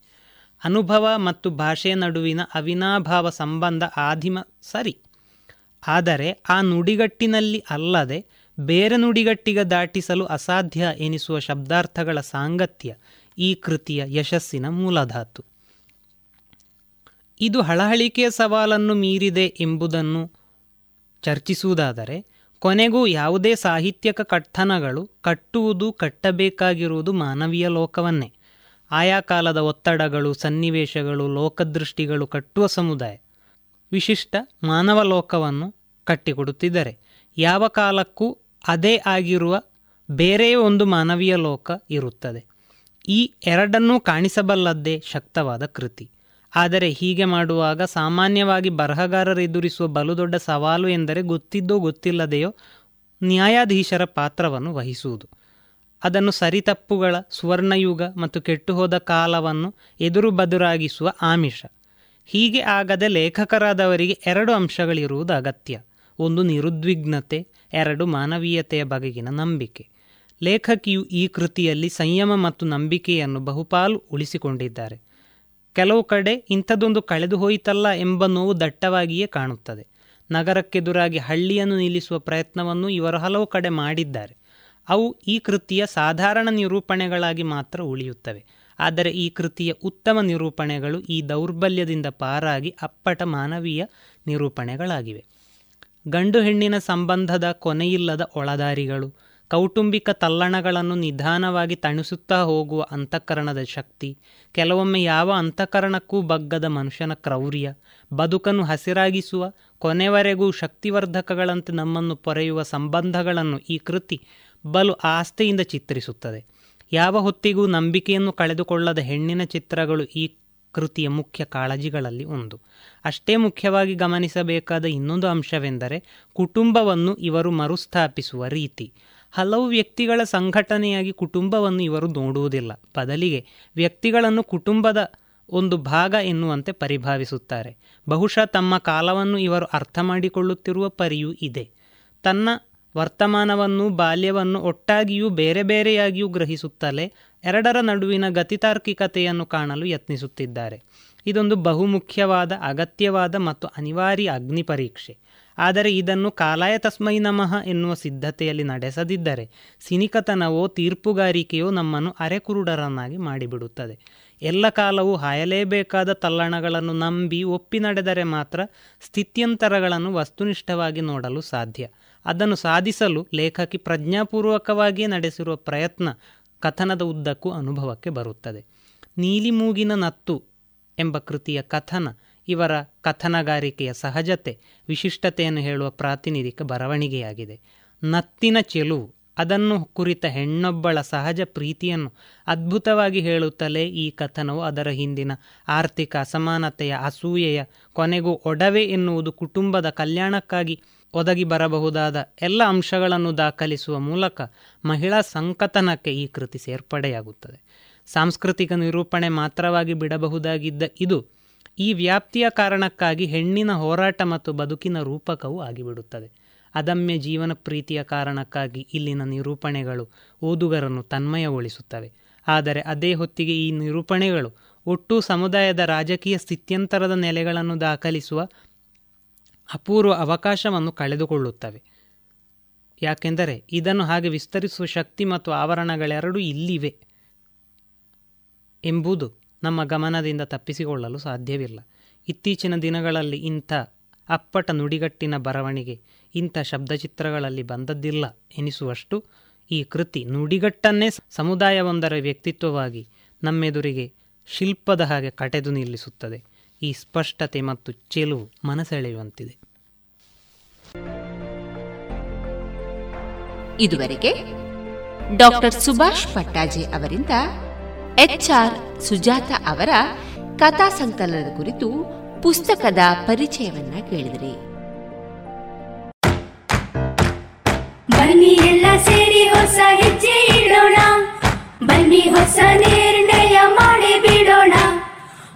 ಅನುಭವ ಮತ್ತು ಭಾಷೆಯ ನಡುವಿನ ಅವಿನಾಭಾವ ಸಂಬಂಧ ಆದಿಮ, ಸರಿ. ಆದರೆ ಆ ನುಡಿಗಟ್ಟಿನಲ್ಲಿ ಅಲ್ಲದೆ ಬೇರೆ ನುಡಿಗಟ್ಟಿಗೆ ದಾಟಿಸಲು ಅಸಾಧ್ಯ ಎನಿಸುವ ಶಬ್ದಾರ್ಥಗಳ ಸಾಂಗತ್ಯ ಈ ಕೃತಿಯ ಯಶಸ್ಸಿನ ಮೂಲಧಾತು. ಇದು ಹಳಹಳಿಕೆಯ ಸವಾಲನ್ನು ಮೀರಿದೆ ಎಂಬುದನ್ನು ಚರ್ಚಿಸುವುದಾದರೆ, ಕೊನೆಗೂ ಯಾವುದೇ ಸಾಹಿತ್ಯಕ ಕಥನಗಳು ಕಟ್ಟುವುದು ಕಟ್ಟಬೇಕಾಗಿರುವುದು ಮಾನವೀಯ ಲೋಕವನ್ನೇ. ಆಯಾ ಕಾಲದ ಒತ್ತಡಗಳು, ಸನ್ನಿವೇಶಗಳು, ಲೋಕದೃಷ್ಟಿಗಳು ಕಟ್ಟುವ ಸಮುದಾಯ. ವಿಶಿಷ್ಟ ಮಾನವ ಲೋಕವನ್ನು ಕಟ್ಟಿಕೊಡುತ್ತಿದ್ದರೆ, ಯಾವ ಕಾಲಕ್ಕೂ ಅದೇ ಆಗಿರುವ ಬೇರೆಯೇ ಒಂದು ಮಾನವೀಯ ಲೋಕ ಇರುತ್ತದೆ. ಈ ಎರಡನ್ನೂ ಕಾಣಿಸಬಲ್ಲದ್ದೇ ಶಕ್ತವಾದ ಕೃತಿ. ಆದರೆ ಹೀಗೆ ಮಾಡುವಾಗ ಸಾಮಾನ್ಯವಾಗಿ ಬರಹಗಾರರು ಎದುರಿಸುವ ಬಲು ದೊಡ್ಡ ಸವಾಲು ಎಂದರೆ ಗೊತ್ತಿದ್ದೋ ಗೊತ್ತಿಲ್ಲದೆಯೋ ನ್ಯಾಯಾಧೀಶರ ಪಾತ್ರವನ್ನು ವಹಿಸುವುದು. ಅದನ್ನು ಸರಿತಪ್ಪುಗಳ ಸುವರ್ಣಯುಗ ಮತ್ತು ಕೆಟ್ಟುಹೋದ ಕಾಲವನ್ನು ಎದುರು ಬದುರಾಗಿಸುವ ಆಮಿಷ. ಹೀಗೆ ಆಗದೆ ಲೇಖಕರಾದವರಿಗೆ ಎರಡು ಅಂಶಗಳಿರುವುದು ಅಗತ್ಯ. ಒಂದು ನಿರುದ್ವಿಗ್ನತೆ ಎರಡು ಮಾನವೀಯತೆಯ ಬಗೆಗಿನ ನಂಬಿಕೆ. ಲೇಖಕಿಯು ಈ ಕೃತಿಯಲ್ಲಿ ಸಂಯಮ ಮತ್ತು ನಂಬಿಕೆಯನ್ನು ಬಹುಪಾಲು ಉಳಿಸಿಕೊಂಡಿದ್ದಾರೆ. ಕೆಲವು ಕಡೆ ಇಂಥದ್ದೊಂದು ಕಳೆದು ಹೋಯಿತಲ್ಲ ಎಂಬ ನೋವು ದಟ್ಟವಾಗಿಯೇ ಕಾಣುತ್ತದೆ. ನಗರಕ್ಕೆದುರಾಗಿ ಹಳ್ಳಿಯನ್ನು ನಿಲ್ಲಿಸುವ ಪ್ರಯತ್ನವನ್ನು ಇವರು ಹಲವು ಕಡೆ ಮಾಡಿದ್ದಾರೆ. ಅವು ಈ ಕೃತಿಯ ಸಾಧಾರಣ ನಿರೂಪಣೆಗಳಾಗಿ ಮಾತ್ರ ಉಳಿಯುತ್ತವೆ. ಆದರೆ ಈ ಕೃತಿಯ ಉತ್ತಮ ನಿರೂಪಣೆಗಳು ಈ ದೌರ್ಬಲ್ಯದಿಂದ ಪಾರಾಗಿ ಅಪ್ಪಟ ಮಾನವೀಯ ನಿರೂಪಣೆಗಳಾಗಿವೆ. ಗಂಡು ಹೆಣ್ಣಿನ ಸಂಬಂಧದ ಕೊನೆಯಿಲ್ಲದ ಒಳದಾರಿಗಳು, ಕೌಟುಂಬಿಕ ತಲ್ಲಣಗಳನ್ನು ನಿಧಾನವಾಗಿ ತಣಿಸುತ್ತಾ ಹೋಗುವ ಅಂತಃಕರಣದ ಶಕ್ತಿ, ಕೆಲವೊಮ್ಮೆ ಯಾವ ಅಂತಃಕರಣಕ್ಕೂ ಬಗ್ಗದ ಮನುಷ್ಯನ ಕ್ರೌರ್ಯ, ಬದುಕನ್ನು ಹಸಿರಾಗಿಸುವ, ಕೊನೆವರೆಗೂ ಶಕ್ತಿವರ್ಧಕಗಳಂತೆ ನಮ್ಮನ್ನು ಪೊರೆಯುವ ಸಂಬಂಧಗಳನ್ನು ಈ ಕೃತಿ ಬಲು ಆಸ್ತೆಯಿಂದ ಚಿತ್ರಿಸುತ್ತದೆ. ಯಾವ ಹೊತ್ತಿಗೂ ನಂಬಿಕೆಯನ್ನು ಕಳೆದುಕೊಳ್ಳದ ಹೆಣ್ಣಿನ ಚಿತ್ರಗಳು ಈ ಕೃತಿಯ ಮುಖ್ಯ ಕಾಳಜಿಗಳಲ್ಲಿ ಒಂದು. ಅಷ್ಟೇ ಮುಖ್ಯವಾಗಿ ಗಮನಿಸಬೇಕಾದ ಇನ್ನೊಂದು ಅಂಶವೆಂದರೆ ಕುಟುಂಬವನ್ನು ಇವರು ಮರುಸ್ಥಾಪಿಸುವ ರೀತಿ. ಹಲವು ವ್ಯಕ್ತಿಗಳ ಸಂಘಟನೆಯಾಗಿ ಕುಟುಂಬವನ್ನು ಇವರು ನೋಡುವುದಿಲ್ಲ. ಬದಲಿಗೆ ವ್ಯಕ್ತಿಗಳನ್ನು ಕುಟುಂಬದ ಒಂದು ಭಾಗ ಎನ್ನುವಂತೆ ಪರಿಭಾವಿಸುತ್ತಾರೆ. ಬಹುಶಃ ತಮ್ಮ ಕಾಲವನ್ನು ಇವರು ಅರ್ಥ ಮಾಡಿಕೊಳ್ಳುತ್ತಿರುವ ಪರಿಯೂ ಇದೆ. ತನ್ನ ವರ್ತಮಾನವನ್ನು, ಬಾಲ್ಯವನ್ನು ಒಟ್ಟಾಗಿಯೂ ಬೇರೆ ಬೇರೆಯಾಗಿಯೂ ಗ್ರಹಿಸುತ್ತಲೇ ಎರಡರ ನಡುವಿನ ಗತಿತಾರ್ಕಿಕತೆಯನ್ನು ಕಾಣಲು ಯತ್ನಿಸುತ್ತಿದ್ದಾರೆ. ಇದೊಂದು ಬಹುಮುಖ್ಯವಾದ, ಅಗತ್ಯವಾದ ಮತ್ತು ಅನಿವಾರ್ಯ ಅಗ್ನಿ ಪರೀಕ್ಷೆ. ಆದರೆ ಇದನ್ನು ಕಾಲಾಯ ತಸ್ಮೈ ನಮಃ ಎನ್ನುವ ಸಿದ್ಧತೆಯಲ್ಲಿ ನಡೆಸದಿದ್ದರೆ ಸಿನಿಕತನವೋ, ತೀರ್ಪುಗಾರಿಕೆಯೋ ನಮ್ಮನ್ನು ಅರೆಕುರುಡರನ್ನಾಗಿ ಮಾಡಿಬಿಡುತ್ತದೆ. ಎಲ್ಲ ಕಾಲವೂ ಹಾಯಲೇಬೇಕಾದ ತಲ್ಲಣಗಳನ್ನು ನಂಬಿ ಒಪ್ಪಿ ನಡೆದರೆ ಮಾತ್ರ ಸ್ಥಿತ್ಯಂತರಗಳನ್ನು ವಸ್ತುನಿಷ್ಠವಾಗಿ ನೋಡಲು ಸಾಧ್ಯ. ಅದನ್ನು ಸಾಧಿಸಲು ಲೇಖಕಿ ಪ್ರಜ್ಞಾಪೂರ್ವಕವಾಗಿಯೇ ನಡೆಸಿರುವ ಪ್ರಯತ್ನ ಕಥನದ ಉದ್ದಕ್ಕೂ ಅನುಭವಕ್ಕೆ ಬರುತ್ತದೆ. ನೀಲಿ ಮೂಗಿನ ನತ್ತು ಎಂಬ ಕೃತಿಯ ಕಥನ ಇವರ ಕಥನಗಾರಿಕೆಯ ಸಹಜತೆ, ವಿಶಿಷ್ಟತೆಯನ್ನು ಹೇಳುವ ಪ್ರಾತಿನಿಧಿಕ ಬರವಣಿಗೆಯಾಗಿದೆ. ನತ್ತಿನ ಚೆಲುವು, ಅದನ್ನು ಕುರಿತ ಹೆಣ್ಣೊಬ್ಬಳ ಸಹಜ ಪ್ರೀತಿಯನ್ನು ಅದ್ಭುತವಾಗಿ ಹೇಳುತ್ತಲೇ ಈ ಕಥನವು ಅದರ ಹಿಂದಿನ ಆರ್ಥಿಕ ಅಸಮಾನತೆಯ ಅಸೂಯೆಯ ಕೊನೆಗೂ ಒಡವೆ ಎನ್ನುವುದು ಕುಟುಂಬದ ಕಲ್ಯಾಣಕ್ಕಾಗಿ ಒದಗಿ ಬರಬಹುದಾದ ಎಲ್ಲ ಅಂಶಗಳನ್ನು ದಾಖಲಿಸುವ ಮೂಲಕ ಮಹಿಳಾ ಸಂಕಥನಕ್ಕೆ ಈ ಕೃತಿ ಸೇರ್ಪಡೆಯಾಗುತ್ತದೆ. ಸಾಂಸ್ಕೃತಿಕ ನಿರೂಪಣೆ ಮಾತ್ರವಾಗಿ ಬಿಡಬಹುದಾಗಿದ್ದ ಇದು ಈ ವ್ಯಾಪ್ತಿಯ ಕಾರಣಕ್ಕಾಗಿ ಹೆಣ್ಣಿನ ಹೋರಾಟ ಮತ್ತು ಬದುಕಿನ ರೂಪಕವೂ ಆಗಿಬಿಡುತ್ತದೆ. ಅದಮ್ಯ ಜೀವನ ಪ್ರೀತಿಯ ಕಾರಣಕ್ಕಾಗಿ ಇಲ್ಲಿನ ನಿರೂಪಣೆಗಳು ಓದುಗರನ್ನು ತನ್ಮಯಗೊಳಿಸುತ್ತವೆ. ಆದರೆ ಅದೇ ಹೊತ್ತಿಗೆ ಈ ನಿರೂಪಣೆಗಳು ಒಟ್ಟು ಸಮುದಾಯದ ರಾಜಕೀಯ ಸ್ಥಿತ್ಯಂತರದ ನೆಲೆಗಳನ್ನು ದಾಖಲಿಸುವ ಅಪೂರ್ವ ಅವಕಾಶವನ್ನು ಕಳೆದುಕೊಳ್ಳುತ್ತವೆ. ಯಾಕೆಂದರೆ ಇದನ್ನು ಹಾಗೆ ವಿಸ್ತರಿಸುವ ಶಕ್ತಿ ಮತ್ತು ಆವರಣಗಳೆರಡೂ ಇಲ್ಲಿವೆ ಎಂಬುದು ನಮ್ಮ ಗಮನದಿಂದ ತಪ್ಪಿಸಿಕೊಳ್ಳಲು ಸಾಧ್ಯವಿಲ್ಲ. ಇತ್ತೀಚಿನ ದಿನಗಳಲ್ಲಿ ಇಂಥ ಅಪ್ಪಟ ನುಡಿಗಟ್ಟಿನ ಬರವಣಿಗೆ, ಇಂಥ ಶಬ್ದಚಿತ್ರಗಳಲ್ಲಿ ಬಂದದ್ದಿಲ್ಲ ಎನಿಸುವಷ್ಟು ಈ ಕೃತಿ ನುಡಿಗಟ್ಟನ್ನೇ ಸಮುದಾಯವೊಂದರ ವ್ಯಕ್ತಿತ್ವವಾಗಿ ನಮ್ಮೆದುರಿಗೆ ಶಿಲ್ಪದ ಹಾಗೆ ಕಟೆದು ನಿಲ್ಲಿಸುತ್ತದೆ. ಈ ಸ್ಪಷ್ಟತೆ ಮತ್ತು ಚೆಲುವು ಮನಸೆಳೆಯುವಂತಿದೆ. ಇದುವರೆಗೆ ಡಾಕ್ಟರ್ ಸುಭಾಷ್ ಪಟ್ಟಾಜಿ ಅವರಿಂದ ಎಚ್ಆರ್ ಸುಜಾತ ಅವರ ಕಥಾ ಸಂಕಲನದ ಕುರಿತು ಪುಸ್ತಕದ ಪರಿಚಯವನ್ನ ಕೇಳಿದ್ರಿ. ಬನ್ನಿ ಎಲ್ಲ ಸೇರಿ ಹೊಸ ಹೆಜ್ಜೆ ಇಡೋಣ. ಬನ್ನಿ ಹೊಸ ನಿರ್ಣಯ ಮಾಡಿ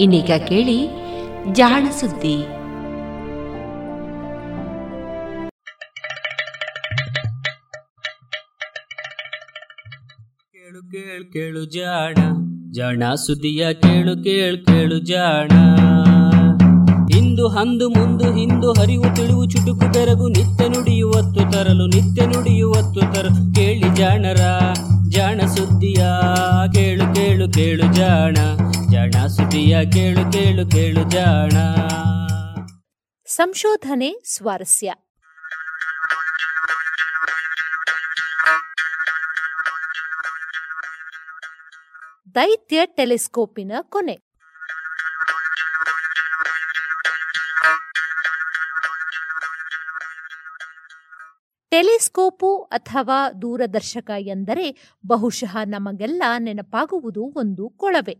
ಇನ್ನೀಗ ಕೇಳಿ ಜಾಣ ಸುದ್ದಿ. ಕೇಳು ಕೇಳು ಕೇಳು ಜಾಣ ಜಾಣ ಸುದ್ದಿಯ ಕೇಳು ಕೇಳು ಕೇಳು ಜಾಣ. ಇಂದು ಹಂದು ಮುಂದು ಹಿಂದು ಹರಿವು ತಿಳಿವು ಚುಟುಕು ಬೆರಗು ನಿತ್ಯ ನುಡಿಯುವತ್ತು ತರಲು ನಿತ್ಯ ನುಡಿಯುವತ್ತು ತರಲು ಕೇಳಿ ಜಾಣರ. ಜಾಣ ಸುದ್ದಿಯ ಕೇಳು ಕೇಳು ಕೇಳು ಜಾಣ. ಜಾಣ ಸುದ್ದಿಯ ಕೇಳು ಕೇಳು ಕೇಳು ಜಾಣ. ಸಂಶೋಧನೆ ಸ್ವಾರಸ್ಯ. ದೈತ್ಯ ಟೆಲಿಸ್ಕೋಪಿನ ಕೊನೆ. ಟೆಲಿಸ್ಕೋಪು ಅಥವಾ ದೂರದರ್ಶಕ ಎಂದರೆ ಬಹುಶಃ ನಮಗೆಲ್ಲ ನೆನಪಾಗುವುದು ಒಂದು ಕೊಳವೆ.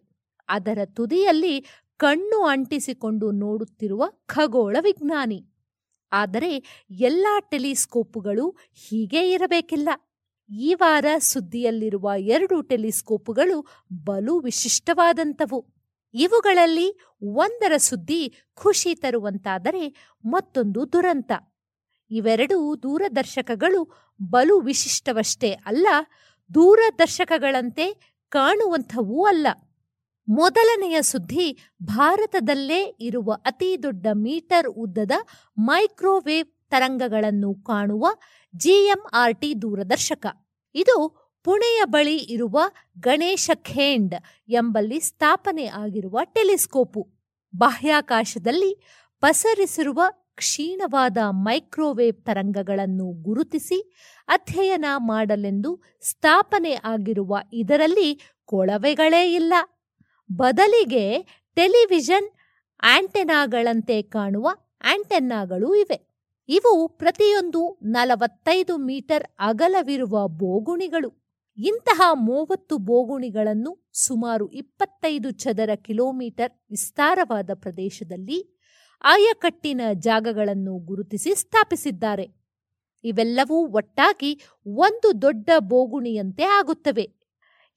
ಅದರ ತುದಿಯಲ್ಲಿ ಕಣ್ಣು ಅಂಟಿಸಿಕೊಂಡು ನೋಡುತ್ತಿರುವ ಖಗೋಳ ವಿಜ್ಞಾನಿ. ಆದರೆ ಎಲ್ಲ ಟೆಲಿಸ್ಕೋಪುಗಳು ಹೀಗೆ ಇರಬೇಕಿಲ್ಲ. ಈ ವಾರ ಸುದ್ದಿಯಲ್ಲಿರುವ ಎರಡು ಟೆಲಿಸ್ಕೋಪುಗಳು ಬಲು ವಿಶಿಷ್ಟವಾದಂಥವು. ಇವುಗಳಲ್ಲಿ ಒಂದರ ಸುದ್ದಿ ಖುಷಿ ತರುವಂತಾದರೆ ಮತ್ತೊಂದು ದುರಂತ. ಇವೆರಡೂ ದೂರದರ್ಶಕಗಳು ಬಲು ವಿಶಿಷ್ಟವಷ್ಟೇ ಅಲ್ಲ, ದೂರದರ್ಶಕಗಳಂತೆ ಕಾಣುವಂಥವೂ ಅಲ್ಲ. ಮೊದಲನೆಯ ಸುದ್ದಿ ಭಾರತದಲ್ಲೇ ಇರುವ ಅತಿ ದೊಡ್ಡ ಮೀಟರ್ ಉದ್ದದ ಮೈಕ್ರೋವೇವ್ ತರಂಗಗಳನ್ನು ಕಾಣುವ ಜಿಎಂಆರ್ಟಿ ದೂರದರ್ಶಕ. ಇದು ಪುಣೆಯ ಬಳಿ ಇರುವ ಗಣೇಶ ಖೇಂಡ್ ಎಂಬಲ್ಲಿ ಸ್ಥಾಪನೆ ಆಗಿರುವ ಟೆಲಿಸ್ಕೋಪು. ಬಾಹ್ಯಾಕಾಶದಲ್ಲಿ ಪಸರಿಸಿರುವ ಕ್ಷೀಣವಾದ ಮೈಕ್ರೋವೇವ್ ತರಂಗಗಳನ್ನು ಗುರುತಿಸಿ ಅಧ್ಯಯನ ಮಾಡಲೆಂದು ಸ್ಥಾಪನೆ ಆಗಿರುವ ಇದರಲ್ಲಿ ಕೊಳವೆಗಳೇ ಇಲ್ಲ. ಬದಲಿಗೆ ಟೆಲಿವಿಷನ್ ಆಂಟೆನಾಗಳಂತೆ ಕಾಣುವ ಆಂಟೆನ್ನಾಗಳು ಇವೆ. ಇವು ಪ್ರತಿಯೊಂದು ನಲವತ್ತೈದು ಮೀಟರ್ ಅಗಲವಿರುವ ಬೋಗುಣಿಗಳು. ಇಂತಹ ಮೂವತ್ತು ಬೋಗುಣಿಗಳನ್ನು ಸುಮಾರು ಇಪ್ಪತ್ತೈದು ಚದರ ಕಿಲೋಮೀಟರ್ ವಿಸ್ತಾರವಾದ ಪ್ರದೇಶದಲ್ಲಿ ಆಯಕಟ್ಟಿನ ಜಾಗಗಳನ್ನು ಗುರುತಿಸಿ ಸ್ಥಾಪಿಸಿದ್ದಾರೆ. ಇವೆಲ್ಲವೂ ಒಟ್ಟಾಗಿ ಒಂದು ದೊಡ್ಡ ಬೋಗುಣಿಯಂತೆ ಆಗುತ್ತವೆ.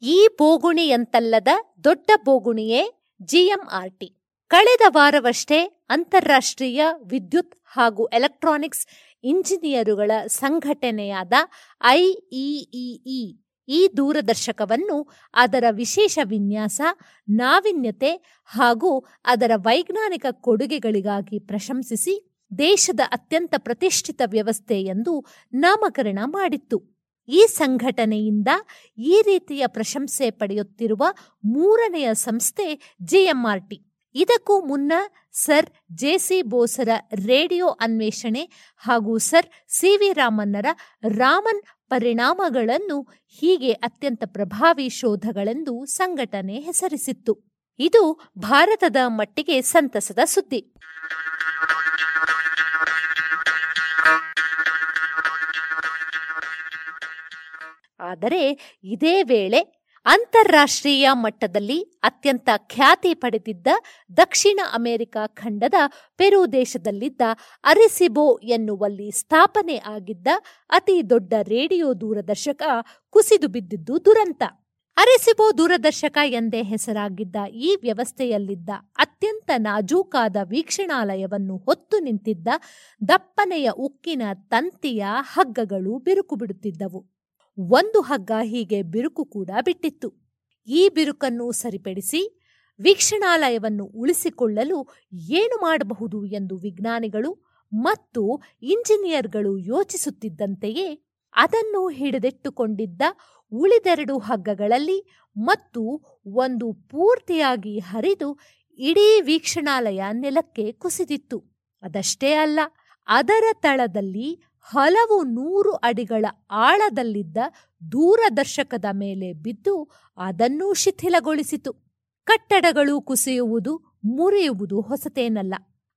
ಈ ಬೋಗುಣಿಯಂತಲ್ಲದ ದೊಡ್ಡ ಬೋಗುಣಿಯೇ ಜಿಎಂಆರ್ಟಿ ಕಳೆದ ವಾರವಷ್ಟೇ ಅಂತಾರಾಷ್ಟ್ರೀಯ ವಿದ್ಯುತ್ ಹಾಗೂ ಎಲೆಕ್ಟ್ರಾನಿಕ್ಸ್ ಇಂಜಿನಿಯರುಗಳ ಸಂಘಟನೆಯಾದ ಐಇಇಇ ಈ ದೂರದರ್ಶಕವನ್ನು ಅದರ ವಿಶೇಷ ವಿನ್ಯಾಸ, ನಾವಿನ್ಯತೆ ಹಾಗೂ ಅದರ ವೈಜ್ಞಾನಿಕ ಕೊಡುಗೆಗಳಿಗಾಗಿ ಪ್ರಶಂಸಿಸಿ ದೇಶದ ಅತ್ಯಂತ ಪ್ರತಿಷ್ಠಿತ ವ್ಯವಸ್ಥೆ ಎಂದು ನಾಮಕರಣ ಮಾಡಿತ್ತು. ಈ ಸಂಘಟನೆಯಿಂದ ಈ ರೀತಿಯ ಪ್ರಶಂಸೆ ಪಡೆಯುತ್ತಿರುವ ಮೂರನೆಯ ಸಂಸ್ಥೆ ಜಿಎಂಆರ್ಟಿ ಇದಕ್ಕೂ ಮುನ್ನ ಸರ್ ಜೆಸಿ ಬೋಸರ ರೇಡಿಯೋ ಅನ್ವೇಷಣೆ ಹಾಗೂ ಸರ್ ಸಿ ವಿ ರಾಮನ್ನರ ರಾಮನ್ ಪರಿಣಾಮಗಳನ್ನು ಹೀಗೆ ಅತ್ಯಂತ ಪ್ರಭಾವಿ ಶೋಧಗಳೆಂದು ಸಂಘಟನೆ ಹೆಸರಿಸಿತ್ತು. ಇದು ಭಾರತದ ಮಟ್ಟಿಗೆ ಸಂತಸದ ಸುದ್ದಿ. ಆದರೆ ಇದೇ ವೇಳೆ ಅಂತಾರಾಷ್ಟ್ರೀಯ ಮಟ್ಟದಲ್ಲಿ ಅತ್ಯಂತ ಖ್ಯಾತಿ ಪಡೆದಿದ್ದ ದಕ್ಷಿಣ ಅಮೆರಿಕ ಖಂಡದ ಪೆರು ದೇಶದಲ್ಲಿದ್ದ ಅರೆಸಿಬೋ ಎನ್ನುವಲ್ಲಿ ಸ್ಥಾಪನೆ ಆಗಿದ್ದ ಅತಿ ದೊಡ್ಡ ರೇಡಿಯೋ ದೂರದರ್ಶಕ ಕುಸಿದು ಬಿದ್ದಿದ್ದು ದುರಂತ. ಅರೆಸಿಬೋ ದೂರದರ್ಶಕ ಎಂದೇ ಹೆಸರಾಗಿದ್ದ ಈ ವ್ಯವಸ್ಥೆಯಲ್ಲಿದ್ದ ಅತ್ಯಂತ ನಾಜೂಕಾದ ವೀಕ್ಷಣಾಲಯವನ್ನು ಹೊತ್ತು ನಿಂತಿದ್ದ ದಪ್ಪನೆಯ ಉಕ್ಕಿನ ತಂತಿಯ ಹಗ್ಗಗಳು ಬಿರುಕು ಬಿಡುತ್ತಿದ್ದವು. ಒಂದು ಹಗ್ಗ ಹೀಗೆ ಬಿರುಕು ಕೂಡ ಬಿಟ್ಟಿತ್ತು. ಈ ಬಿರುಕನ್ನು ಸರಿಪಡಿಸಿ ವೀಕ್ಷಣಾಲಯವನ್ನು ಉಳಿಸಿಕೊಳ್ಳಲು ಏನು ಮಾಡಬಹುದು ಎಂದು ವಿಜ್ಞಾನಿಗಳು ಮತ್ತು ಇಂಜಿನಿಯರ್ಗಳು ಯೋಚಿಸುತ್ತಿದ್ದಂತೆಯೇ ಅದನ್ನು ಹಿಡಿದಿಟ್ಟುಕೊಂಡಿದ್ದ ಉಳಿದೆರಡು ಹಗ್ಗಗಳಲ್ಲಿ ಮತ್ತು ಒಂದು ಪೂರ್ತಿಯಾಗಿ ಹರಿದು ಇಡೀ ವೀಕ್ಷಣಾಲಯ ನೆಲಕ್ಕೆ ಕುಸಿದಿತ್ತು. ಅದಷ್ಟೇ ಅಲ್ಲ, ಅದರ ತಳದಲ್ಲಿ ಹಲವು ನೂರು ಅಡಿಗಳ ಆಳದಲ್ಲಿದ್ದ ದೂರದರ್ಶಕದ ಮೇಲೆ ಬಿದ್ದು ಅದನ್ನೂ ಶಿಥಿಲಗೊಳಿಸಿತು. ಕಟ್ಟಡಗಳು ಕುಸಿಯುವುದು, ಮುರಿಯುವುದು ಹೊಸತೇನಲ್ಲ.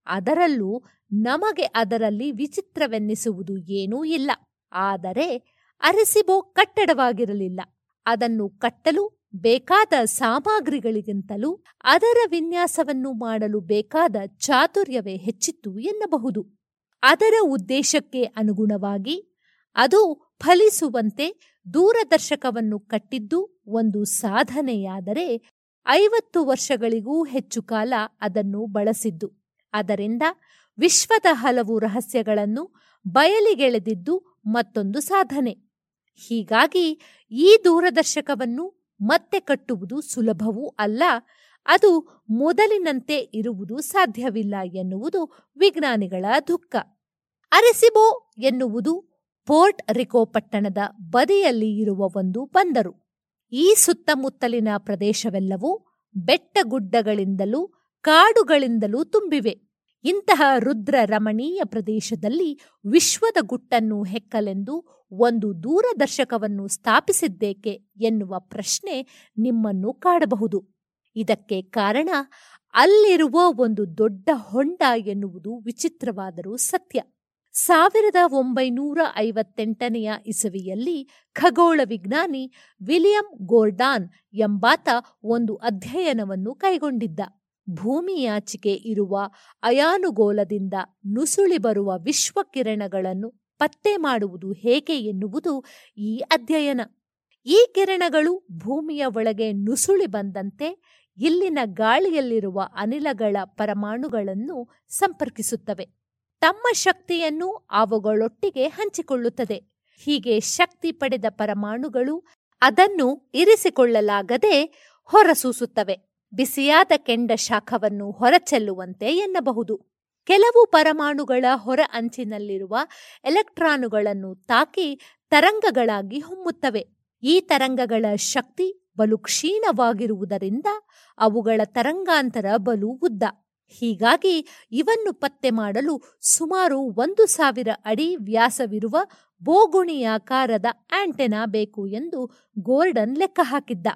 ಅದರಲ್ಲೂ ನಮಗೆ ಅದರಲ್ಲಿ ವಿಚಿತ್ರವೆನ್ನಿಸುವುದು ಏನೂ ಇಲ್ಲ. ಆದರೆ ಅರೆಸಿಬೋ ಕಟ್ಟಡವಾಗಿರಲಿಲ್ಲ. ಅದನ್ನು ಕಟ್ಟಲು ಬೇಕಾದ ಸಾಮಗ್ರಿಗಳಿಗಿಂತಲೂ ಅದರ ವಿನ್ಯಾಸವನ್ನು ಮಾಡಲು ಬೇಕಾದ ಚಾತುರ್ಯವೇ ಹೆಚ್ಚಿತ್ತು ಎನ್ನಬಹುದು. ಅದರ ಉದ್ದೇಶಕ್ಕೆ ಅನುಗುಣವಾಗಿ ಅದು ಫಲಿಸುವಂತೆ ದೂರದರ್ಶಕವನ್ನು ಕಟ್ಟಿದ್ದು ಒಂದು ಸಾಧನೆಯಾದರೆ ಐವತ್ತು ವರ್ಷಗಳಿಗೂ ಹೆಚ್ಚು ಕಾಲ ಅದನ್ನು ಬಳಸಿದ್ದು. ಅದರಿಂದ ವಿಶ್ವದ ಹಲವು ರಹಸ್ಯಗಳನ್ನು ಬಯಲಿಗೆಳೆದಿದ್ದು ಮತ್ತೊಂದು ಸಾಧನೆ. ಹೀಗಾಗಿ ಈ ದೂರದರ್ಶಕವನ್ನು ಮತ್ತೆ ಕಟ್ಟುವುದು ಸುಲಭವೂ ಅಲ್ಲ, ಅದು ಮೊದಲಿನಂತೆ ಇರುವುದು ಸಾಧ್ಯವಿಲ್ಲ ಎನ್ನುವುದು ವಿಜ್ಞಾನಿಗಳ ದುಃಖ. ಅರೆಸಿಬೋ ಎನ್ನುವುದು ಪೋರ್ಟ್ ರಿಕೋ ಪಟ್ಟಣದ ಬದಿಯಲ್ಲಿ ಇರುವ ಒಂದು ಬಂದರು. ಈ ಸುತ್ತಮುತ್ತಲಿನ ಪ್ರದೇಶವೆಲ್ಲವೂ ಬೆಟ್ಟಗುಡ್ಡಗಳಿಂದಲೂ ಕಾಡುಗಳಿಂದಲೂ ತುಂಬಿವೆ. ಇಂತಹ ರುದ್ರ ರಮಣೀಯ ಪ್ರದೇಶದಲ್ಲಿ ವಿಶ್ವದ ಗುಟ್ಟನ್ನು ಹೆಕ್ಕಲೆಂದು ಒಂದು ದೂರದರ್ಶಕವನ್ನು ಸ್ಥಾಪಿಸಿದ್ದೇಕೆ ಎನ್ನುವ ಪ್ರಶ್ನೆ ನಿಮ್ಮನ್ನು ಕಾಡಬಹುದು. ಇದಕ್ಕೆ ಕಾರಣ ಅಲ್ಲಿರುವ ಒಂದು ದೊಡ್ಡ ಹೊಂಡ ಎನ್ನುವುದು ವಿಚಿತ್ರವಾದರೂ ಸತ್ಯ. ಸಾವಿರದ ಒಂಬೈನೂರ ಐವತ್ತೆಂಟನೆಯ ಇಸವಿಯಲ್ಲಿ ಖಗೋಳ ವಿಜ್ಞಾನಿ ವಿಲಿಯಂ ಗೋರ್ಡಾನ್ ಎಂಬಾತ ಒಂದು ಅಧ್ಯಯನವನ್ನು ಕೈಗೊಂಡಿದ್ದ. ಭೂಮಿಯಾಚಿಕೆ ಇರುವ ಅಯಾನುಗೋಲದಿಂದ ನುಸುಳಿ ಬರುವ ವಿಶ್ವಕಿರಣಗಳನ್ನು ಪತ್ತೆ ಮಾಡುವುದು ಹೇಗೆ ಎನ್ನುವುದು ಈ ಅಧ್ಯಯನ. ಈ ಕಿರಣಗಳು ಭೂಮಿಯ ಒಳಗೆ ನುಸುಳಿ ಬಂದಂತೆ ಇಲ್ಲಿನ ಗಾಳಿಯಲ್ಲಿರುವ ಅನಿಲಗಳ ಪರಮಾಣುಗಳನ್ನು ಸಂಪರ್ಕಿಸುತ್ತವೆ. ತಮ್ಮ ಶಕ್ತಿಯನ್ನು ಅವುಗಳೊಟ್ಟಿಗೆ ಹಂಚಿಕೊಳ್ಳುತ್ತದೆ. ಹೀಗೆ ಶಕ್ತಿ ಪಡೆದ ಪರಮಾಣುಗಳು ಅದನ್ನು ಇರಿಸಿಕೊಳ್ಳಲಾಗದೆ ಹೊರಸೂಸುತ್ತವೆ. ಬಿಸಿಯಾದ ಕೆಂಡ ಶಾಖವನ್ನು ಹೊರಚೆಲ್ಲುವಂತೆ ಎನ್ನಬಹುದು. ಕೆಲವು ಪರಮಾಣುಗಳ ಹೊರ ಅಂಚಿನಲ್ಲಿರುವ ಎಲೆಕ್ಟ್ರಾನುಗಳನ್ನು ತಾಕಿ ತರಂಗಗಳಾಗಿ ಹೊಮ್ಮುತ್ತವೆ. ಈ ತರಂಗಗಳ ಶಕ್ತಿ ಬಲು ಕ್ಷೀಣವಾಗಿರುವುದರಿಂದ ಅವುಗಳ ತರಂಗಾಂತರ ಬಲು ಉದ್ದ. ಹೀಗಾಗಿ ಇವನ್ನು ಪತ್ತೆ ಮಾಡಲು ಸುಮಾರು ಒಂದು ಸಾವಿರ ಅಡಿ ವ್ಯಾಸವಿರುವ ಬೋಗುಣಿಯಾಕಾರದ ಆಂಟೆನಾ ಬೇಕು ಎಂದು ಗೋರ್ಡನ್ ಲೆಕ್ಕ ಹಾಕಿದ್ದ.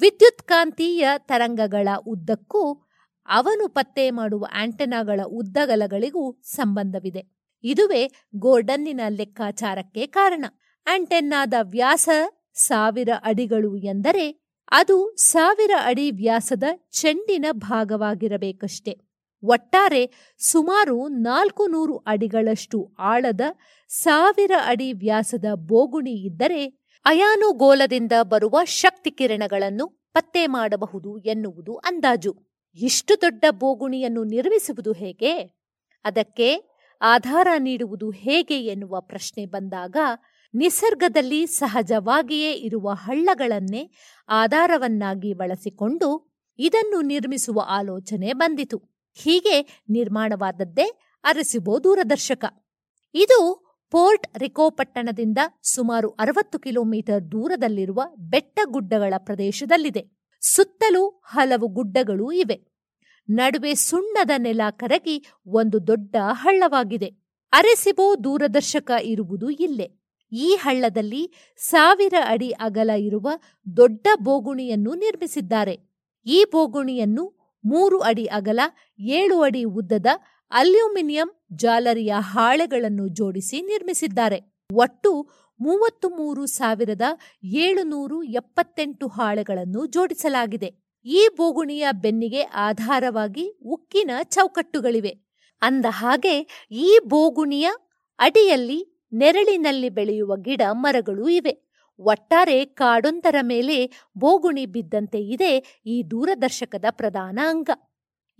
ವಿದ್ಯುತ್ಕಾಂತೀಯ ತರಂಗಗಳ ಉದ್ದಕ್ಕೂ ಅವನು ಪತ್ತೆ ಮಾಡುವ ಆಂಟೆನಾಗಳ ಉದ್ದಗಲಗಳಿಗೂ ಸಂಬಂಧವಿದೆ. ಇದುವೇ ಗೋರ್ಡನ್ನಿನ ಲೆಕ್ಕಾಚಾರಕ್ಕೆ ಕಾರಣ. ಆಂಟೆನ್ನಾದ ವ್ಯಾಸ ಸಾವಿರ ಅಡಿಗಳು ಎಂದರೆ ಅದು ಸಾವಿರ ಅಡಿ ವ್ಯಾಸದ ಚೆಂಡಿನ ಭಾಗವಾಗಿರಬೇಕಷ್ಟೆ. ಒಟ್ಟಾರೆ ಸುಮಾರು ನಾಲ್ಕು ನೂರು ಅಡಿಗಳಷ್ಟು ಆಳದ ಸಾವಿರ ಅಡಿ ವ್ಯಾಸದ ಬೋಗುಣಿ ಇದ್ದರೆ ಅಯಾನುಗೋಲದಿಂದ ಬರುವ ಶಕ್ತಿ ಕಿರಣಗಳನ್ನು ಪತ್ತೆ ಮಾಡಬಹುದು ಎನ್ನುವುದು ಅಂದಾಜು. ಇಷ್ಟು ದೊಡ್ಡ ಬೋಗುಣಿಯನ್ನು ನಿರ್ಮಿಸುವುದು ಹೇಗೆ? ಅದಕ್ಕೆ ಆಧಾರ ನೀಡುವುದು ಹೇಗೆ ಎನ್ನುವ ಪ್ರಶ್ನೆ ಬಂದಾಗ ನಿಸರ್ಗದಲ್ಲಿ ಸಹಜವಾಗಿಯೇ ಇರುವ ಹಳ್ಳಗಳನ್ನೇ ಆಧಾರವನ್ನಾಗಿ ಬಳಸಿಕೊಂಡು ಇದನ್ನು ನಿರ್ಮಿಸುವ ಆಲೋಚನೆ ಬಂದಿತು. ಹೀಗೆ ನಿರ್ಮಾಣವಾದದ್ದೇ ಅರಸಿಬೋ ದೂರದರ್ಶಕ. ಇದು ಪೋರ್ಟ್ ರಿಕೋ ಪಟ್ಟಣದಿಂದ ಸುಮಾರು ಅರವತ್ತು ಕಿಲೋಮೀಟರ್ ದೂರದಲ್ಲಿರುವ ಬೆಟ್ಟಗುಡ್ಡಗಳ ಪ್ರದೇಶದಲ್ಲಿದೆ. ಸುತ್ತಲೂ ಹಲವು ಗುಡ್ಡಗಳು ಇವೆ. ನಡುವೆ ಸುಣ್ಣದ ನೆಲ ಕರಗಿ ಒಂದು ದೊಡ್ಡ ಹಳ್ಳವಾಗಿದೆ. ಅರೆಸಿಬೋ ದೂರದರ್ಶಕ ಇರುವುದು ಇಲ್ಲೇ. ಈ ಹಳ್ಳದಲ್ಲಿ ಸಾವಿರ ಅಡಿ ಅಗಲ ಇರುವ ದೊಡ್ಡ ಬೋಗುಣಿಯನ್ನು ನಿರ್ಮಿಸಿದ್ದಾರೆ. ಈ ಬೋಗುಣಿಯನ್ನು ಮೂರು ಅಡಿ ಅಗಲ, ಏಳು ಅಡಿ ಉದ್ದದ ಅಲ್ಯೂಮಿನಿಯಂ ಜಾಲರಿಯ ಹಾಳೆಗಳನ್ನು ಜೋಡಿಸಿ ನಿರ್ಮಿಸಿದ್ದಾರೆ. ಒಟ್ಟು ಮೂವತ್ತು ಮೂರು ಸಾವಿರದ ಏಳುನೂರು ಎಪ್ಪತ್ತೆಂಟು ಹಾಳೆಗಳನ್ನು ಜೋಡಿಸಲಾಗಿದೆ. ಈ ಬೋಗುಣಿಯ ಬೆನ್ನಿಗೆ ಆಧಾರವಾಗಿ ಉಕ್ಕಿನ ಚೌಕಟ್ಟುಗಳಿವೆ. ಅಂದ ಹಾಗೆ ಈ ಬೋಗುಣಿಯ ಅಡಿಯಲ್ಲಿ ನೆರಳಿನಲ್ಲಿ ಬೆಳೆಯುವ ಗಿಡ ಮರಗಳು ಇವೆ. ಒಟ್ಟಾರೆ ಕಾಡೊಂದರ ಮೇಲೆ ಬೋಗುಣಿ ಬಿದ್ದಂತೆ ಇದೆ ಈ ದೂರದರ್ಶಕದ ಪ್ರಧಾನ ಅಂಗ.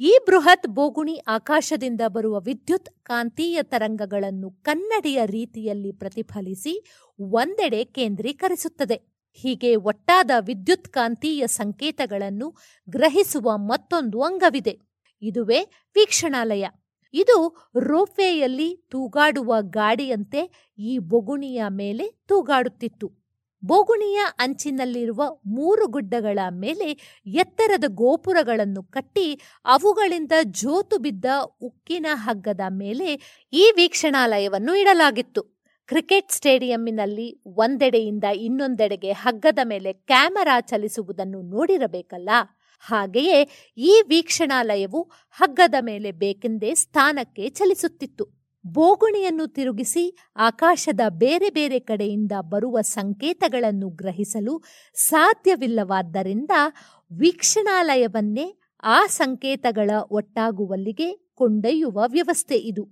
ಈ ಬೃಹತ್ ಬೋಗುಣಿ ಆಕಾಶದಿಂದ ಬರುವ ವಿದ್ಯುತ್ ಕಾಂತೀಯ ತರಂಗಗಳನ್ನು ಕನ್ನಡಿಯ ರೀತಿಯಲ್ಲಿ ಪ್ರತಿಫಲಿಸಿ ಒಂದೆಡೆ ಕೇಂದ್ರೀಕರಿಸುತ್ತದೆ. ಹೀಗೆ ಒಟ್ಟಾದ ವಿದ್ಯುತ್ ಕಾಂತೀಯ ಸಂಕೇತಗಳನ್ನು ಗ್ರಹಿಸುವ ಮತ್ತೊಂದು ಅಂಗವಿದೆ. ಇದುವೇ ವೀಕ್ಷಣಾಲಯ. ಇದು ರೋಪ್ವೇಯಲ್ಲಿ ತೂಗಾಡುವ ಗಾಡಿಯಂತೆ ಈ ಬೊಗುಣಿಯ ಮೇಲೆ ತೂಗಾಡುತ್ತಿತ್ತು. ಬೋಗುಣಿಯ ಅಂಚಿನಲ್ಲಿರುವ ಮೂರು ಗುಡ್ಡಗಳ ಮೇಲೆ ಎತ್ತರದ ಗೋಪುರಗಳನ್ನು ಕಟ್ಟಿ ಅವುಗಳಿಂದ ಜೋತು ಬಿದ್ದ ಉಕ್ಕಿನ ಹಗ್ಗದ ಮೇಲೆ ಈ ವೀಕ್ಷಣಾಲಯವನ್ನು ಇಡಲಾಗಿತ್ತು. ಕ್ರಿಕೆಟ್ ಸ್ಟೇಡಿಯಂನಲ್ಲಿ ಒಂದೆಡೆಯಿಂದ ಇನ್ನೊಂದೆಡೆಗೆ ಹಗ್ಗದ ಮೇಲೆ ಕ್ಯಾಮೆರಾ ಚಲಿಸುವುದನ್ನು ನೋಡಿರಬೇಕಲ್ಲ? ಹಾಗೆಯೇ ಈ ವೀಕ್ಷಣಾಲಯವು ಹಗ್ಗದ ಮೇಲೆ ಬೇಕೆಂದೇ ಸ್ಥಾನಕ್ಕೆ ಚಲಿಸುತ್ತಿತ್ತು. ಬೋಗುಣಿಯನ್ನು ತಿರುಗಿಸಿ ಆಕಾಶದ ಬೇರೆ ಬೇರೆ ಕಡೆಯಿಂದ ಬರುವ ಸಂಕೇತಗಳನ್ನು ಗ್ರಹಿಸಲು ಸಾಧ್ಯವಿಲ್ಲವಾದ್ದರಿಂದ ವೀಕ್ಷಣಾಲಯವನ್ನೇ ಆ ಸಂಕೇತಗಳ ಒಟ್ಟಾಗುವಲ್ಲಿಗೆ ಕೊಂಡೊಯ್ಯುವ ವ್ಯವಸ್ಥೆ ಇದು.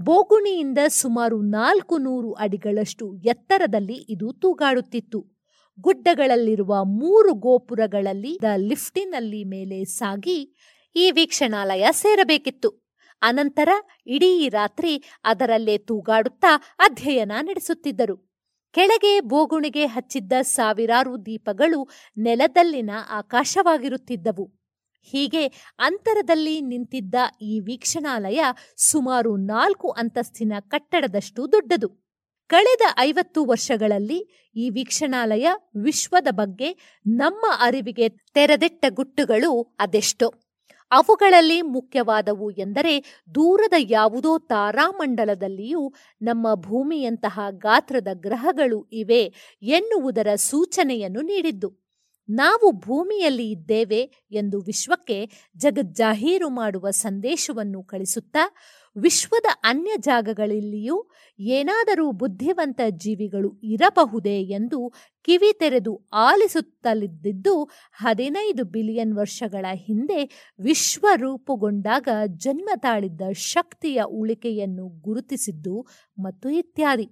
ಬೋಗುಣಿಯಿಂದ ಸುಮಾರು ನಾಲ್ಕು ನೂರು ಅಡಿಗಳಷ್ಟು ಎತ್ತರದಲ್ಲಿ ಇದು ತೂಗಾಡುತ್ತಿತ್ತು. ಗುಡ್ಡಗಳಲ್ಲಿರುವ ಮೂರು ಗೋಪುರಗಳಲ್ಲಿ ಲಿಫ್ಟಿನಲ್ಲಿ ಮೇಲೆ ಸಾಗಿ ಈ ವೀಕ್ಷಣಾಲಯ ಸೇರಬೇಕಿತ್ತು. ಅನಂತರ ಇಡೀ ರಾತ್ರಿ ಅದರಲ್ಲೇ ತೂಗಾಡುತ್ತಾ ಅಧ್ಯಯನ ನಡೆಸುತ್ತಿದ್ದರು. ಕೆಳಗೆ ಬೋಗುಣಿಗೆ ಹಚ್ಚಿದ್ದ ಸಾವಿರಾರು ದೀಪಗಳು ನೆಲದಲ್ಲಿನ ಆಕಾಶವಾಗಿರುತ್ತಿದ್ದವು. ಹೀಗೆ ಅಂತರದಲ್ಲಿ ನಿಂತಿದ್ದ ಈ ವೀಕ್ಷಣಾಲಯ ಸುಮಾರು ನಾಲ್ಕು ಅಂತಸ್ತಿನ ಕಟ್ಟಡದಷ್ಟು ದೊಡ್ಡದು. ಕಳೆದ ಐವತ್ತು ವರ್ಷಗಳಲ್ಲಿ ಈ ವೀಕ್ಷಣಾಲಯ ವಿಶ್ವದ ಬಗ್ಗೆ ನಮ್ಮ ಅರಿವಿಗೆ ತೆರೆದಿಟ್ಟ ಗುಟ್ಟುಗಳು ಅದೆಷ್ಟೋ. ಅವುಗಳಲ್ಲಿ ಮುಖ್ಯವಾದವು ಎಂದರೆ ದೂರದ ಯಾವುದೋ ತಾರಾಮಂಡಲದಲ್ಲಿಯೂ ನಮ್ಮ ಭೂಮಿಯಂತಹ ಗಾತ್ರದ ಗ್ರಹಗಳು ಇವೆ ಎನ್ನುವುದರ ಸೂಚನೆಯನ್ನು ನೀಡಿದ್ದು. ನಾವು ಭೂಮಿಯಲ್ಲಿ ಇದ್ದೇವೆ ಎಂದು ವಿಶ್ವಕ್ಕೆ ಜಗಜ್ಜಾಹೀರು ಮಾಡುವ ಸಂದೇಶವನ್ನು ಕಳಿಸುತ್ತಾ ವಿಶ್ವದ ಅನ್ಯ ಜಾಗಗಳಲ್ಲಿಯೂ ಏನಾದರೂ ಬುದ್ಧಿವಂತ ಜೀವಿಗಳು ಇರಬಹುದೇ ಎಂದು ಕಿವಿ ತೆರೆದು ಆಲಿಸುತ್ತಲಿದ್ದಿದ್ದು ಹದಿನೈದು ಬಿಲಿಯನ್ ವರ್ಷಗಳ ಹಿಂದೆ ವಿಶ್ವ ರೂಪುಗೊಂಡಾಗ ಜನ್ಮ ತಾಳಿದ್ದ ಶಕ್ತಿಯ ಉಳಿಕೆಯನ್ನು ಗುರುತಿಸಿದ್ದು ಮತ್ತು ಇತ್ಯಾದಿ.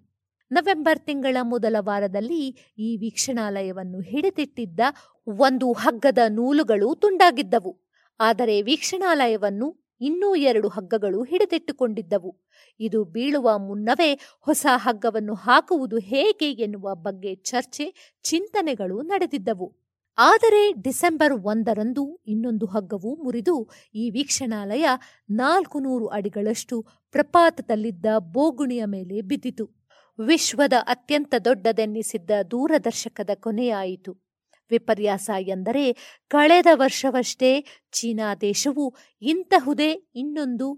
ನವೆಂಬರ್ ತಿಂಗಳ ಮೊದಲ ವಾರದಲ್ಲಿ ಈ ವೀಕ್ಷಣಾಲಯವನ್ನು ಹಿಡಿದಿಟ್ಟಿದ್ದ ಒಂದು ಹಗ್ಗದ ನೂಲುಗಳು ತುಂಡಾಗಿದ್ದವು. ಆದರೆ ವೀಕ್ಷಣಾಲಯವನ್ನು ಇನ್ನೂ ಎರಡು ಹಗ್ಗಗಳು ಹಿಡಿದಿಟ್ಟುಕೊಂಡಿದ್ದವು. ಇದು ಬೀಳುವ ಮುನ್ನವೇ ಹೊಸ ಹಗ್ಗವನ್ನು ಹಾಕುವುದು ಹೇಗೆ ಎನ್ನುವ ಬಗ್ಗೆ ಚರ್ಚೆ, ಚಿಂತನೆಗಳು ನಡೆದಿದ್ದವು. ಆದರೆ ಡಿಸೆಂಬರ್ ಒಂದರಂದು ಇನ್ನೊಂದು ಹಗ್ಗವು ಮುರಿದು ಈ ವೀಕ್ಷಣಾಲಯ ನಾಲ್ಕು ನೂರು ಅಡಿಗಳಷ್ಟು ಪ್ರಪಾತದಲ್ಲಿದ್ದ ಬೋಗುಣಿಯ ಮೇಲೆ ಬಿದ್ದಿತು. ವಿಶ್ವದ ಅತ್ಯಂತ ದೊಡ್ಡದೆನ್ನಿಸಿದ್ದ ದೂರದರ್ಶಕದ ಕೊನೆಯಾಯಿತು. ವಿಪರ್ಯಾಸ ಎಂದರೆ ಕಳೆದ ವರ್ಷವಷ್ಟೇ ಚೀನಾ ದೇಶವು ಇಂತಹುದೇ ಇನ್ನೊಂದು,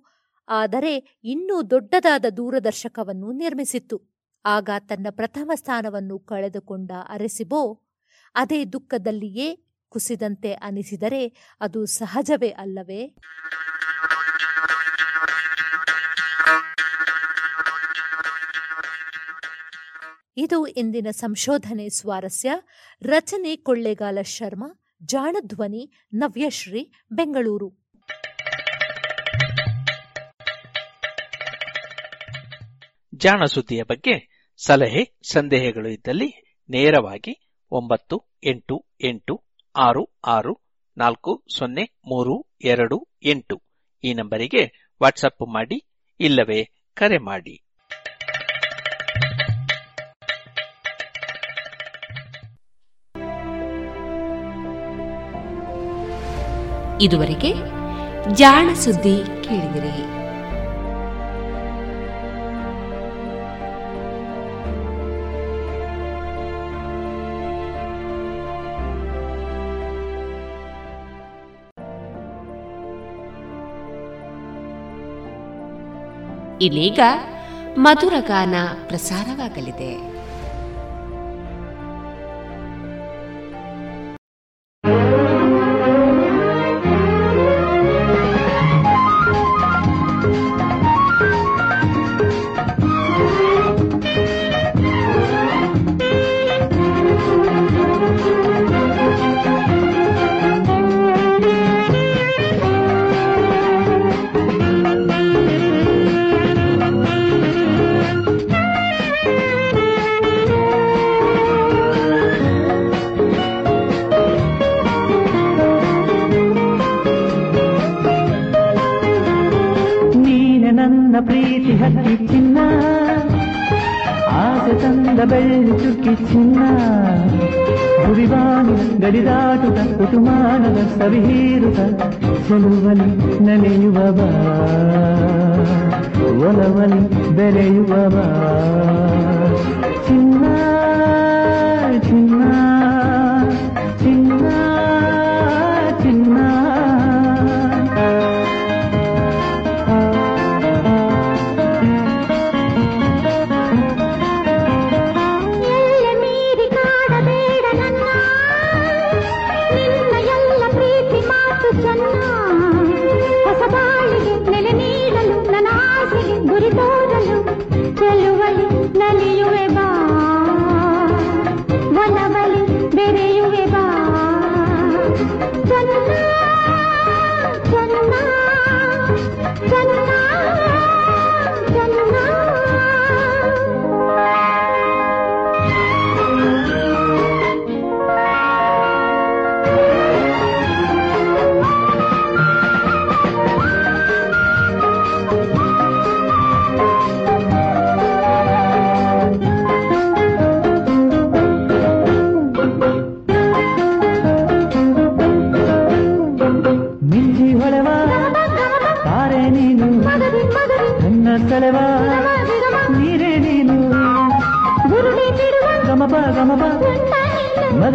ಆದರೆ ಇನ್ನೂ ದೊಡ್ಡದಾದ ದೂರದರ್ಶಕವನ್ನು ನಿರ್ಮಿಸಿತ್ತು. ಆಗ ತನ್ನ ಪ್ರಥಮ ಸ್ಥಾನವನ್ನು ಕಳೆದುಕೊಂಡ ಅರೆಸಿಬೋ ಅದೇ ದುಃಖದಲ್ಲಿಯೇ ಕುಸಿದಂತೆ ಅನಿಸಿದರೆ ಅದು ಸಹಜವೇ ಅಲ್ಲವೇ? ಇದು ಇಂದಿನ ಸಂಶೋಧನೆ ಸ್ವಾರಸ್ಯ. ರಚನೆ ಕೊಳ್ಳೇಗಾಲ ಶರ್ಮಾ, ಜಾಣಧ್ವನಿ ನವ್ಯಶ್ರೀ, ಬೆಂಗಳೂರು. ಜಾಣ ಸುದ್ದಿಯ ಬಗ್ಗೆ ಸಲಹೆ, ಸಂದೇಹಗಳು ಇದ್ದಲ್ಲಿ ನೇರವಾಗಿ ಒಂಬತ್ತು ಎಂಟು ಎಂಟು ಆರು ಆರು ನಾಲ್ಕು ಸೊನ್ನೆ ಮೂರು ಎರಡು ಎಂಟು ಈ ನಂಬರಿಗೆ ವಾಟ್ಸಪ್ ಮಾಡಿ ಇಲ್ಲವೇ ಕರೆ ಮಾಡಿ. ಇದುವರೆಗೆ ಜಾಣ ಸುದ್ದಿ ಕೇಳಿದಿರಿ. ಇಲ್ಲೀಗ ಮಧುರಗಾನ ಪ್ರಸಾರವಾಗಲಿದೆ.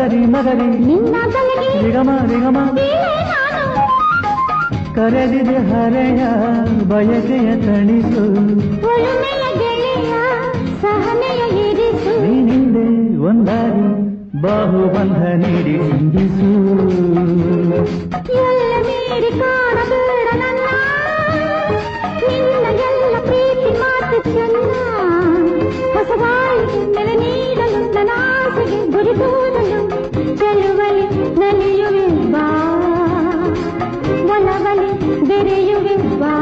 ಮಗರಿ ಮಗರಿ ನಿಗಮ ನಿಗಮ. ಕರೆದಿದೆ ಹರೆಯ ಬಯಕೆಯ ತಣಿಸು. ನೀನಿಂದೆ ಒಂದಾರಿ ಬಾಹುಬಂಧ ನೀಡಿ ಎಲ್ಲ ಪ್ರೀತಿ ಮಾತು ಚೆನ್ನ. ಹೊಸ ಬಾಳಿಗೆ ನೆಲೆ ನೀಡಲು ನನ್ನ ಆಸೆಗೆ ಗುರಿ ತೋರಲು ಚೆಲುವಲಿ ನಲಿಯುವೆ ಬಾ ಒಲವಲಿ ಬೆರೆಯುವೆ ಬಾ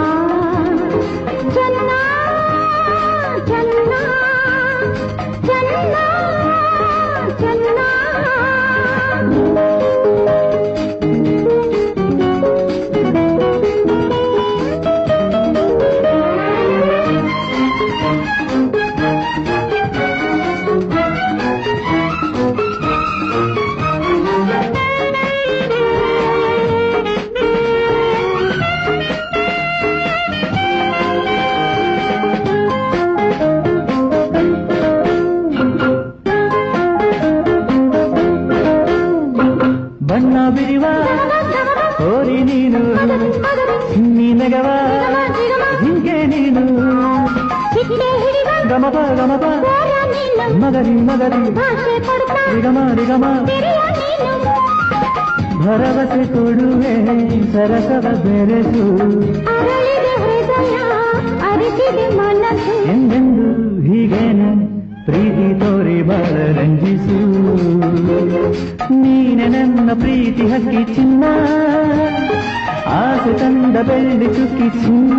ರಿಗಮ ರಿಗಮ ಭರವಸೆ ಕೊಡುವೆ ಸರಸವ ಬೆರೆಸು ಅರಳಿದೆ ಹೃದಯ ಅರಿತಿದೆ ಮನಸ್ಸು ಎಂದೆಂದು ಹೀಗೇನೆ ಪ್ರೀತಿ ತೋರಿ ಬಾಳ ರಂಜಿಸು ನೀನೆ ನನ್ನ ಪ್ರೀತಿ ಹಕ್ಕಿ ಚಿನ್ನ ಆಸೆ ತಂದ ಬೆಳ್ಳಿ ಚುಕ್ಕಿ ಚಿನ್ನ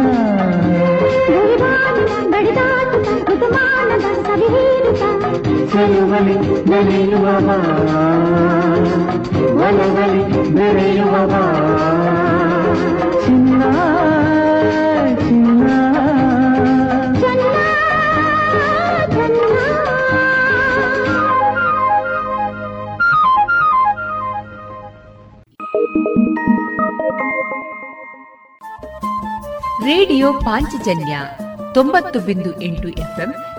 ಗುರಿವಾದ ಬಡಿದಾಟದ ಋತುಮಾನದ ಸವಿ ಹೀರುತ್ತ ಚೆಲುವಲಿ ನಲಿಯುವ ಬಾ, ಒಲವಲಿ ಬೆರೆಯುವ ಬಾ. ಚಿನ್ನ ಚಿನ್ನ ಚೆನ್ನ ಚೆನ್ನ ರೇಡಿಯೋ ಪಾಂಚಜನ್ಯ ತೊಂಬತ್ತು ಬಿಂದು ಎಂಟು ಎಫ್ಎಂ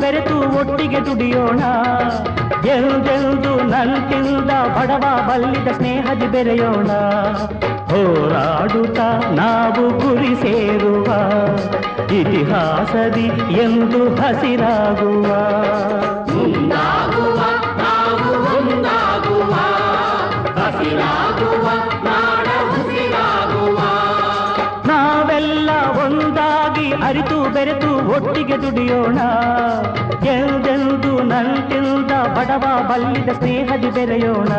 ಬೆರೆತು ಒಟ್ಟಿಗೆ ದುಡಿಯೋಣ. ಎಲ್ದೆಲ್ದು ನಂತಿಲ್ದ ಬಡವ ಬಲ್ಲಿದ ಸ್ನೇಹದಿ ಬೆರೆಯೋಣ. ಹೋರಾಡುತ್ತ ನಾವು ಗುರಿ ಸೇರುವ. ಇತಿಹಾಸದಿ ಎಂದು ಹಸಿರಾಗುವ. ಮುಂದಾಗುವ ನಾವು ಒಂದಾಗುವ ಹಸಿರಾಗುವ. ಅರಿತು ಬೆರೆತು ಒಟ್ಟಿಗೆ ದುಡಿಯೋಣ. ಎಲ್ದೆಲ್ದು ನಂತಿಲ್ದ ಬಡವ ಬಲ್ಲಿದ ಸ್ನೇಹದಿ ಬೆರೆಯೋಣ.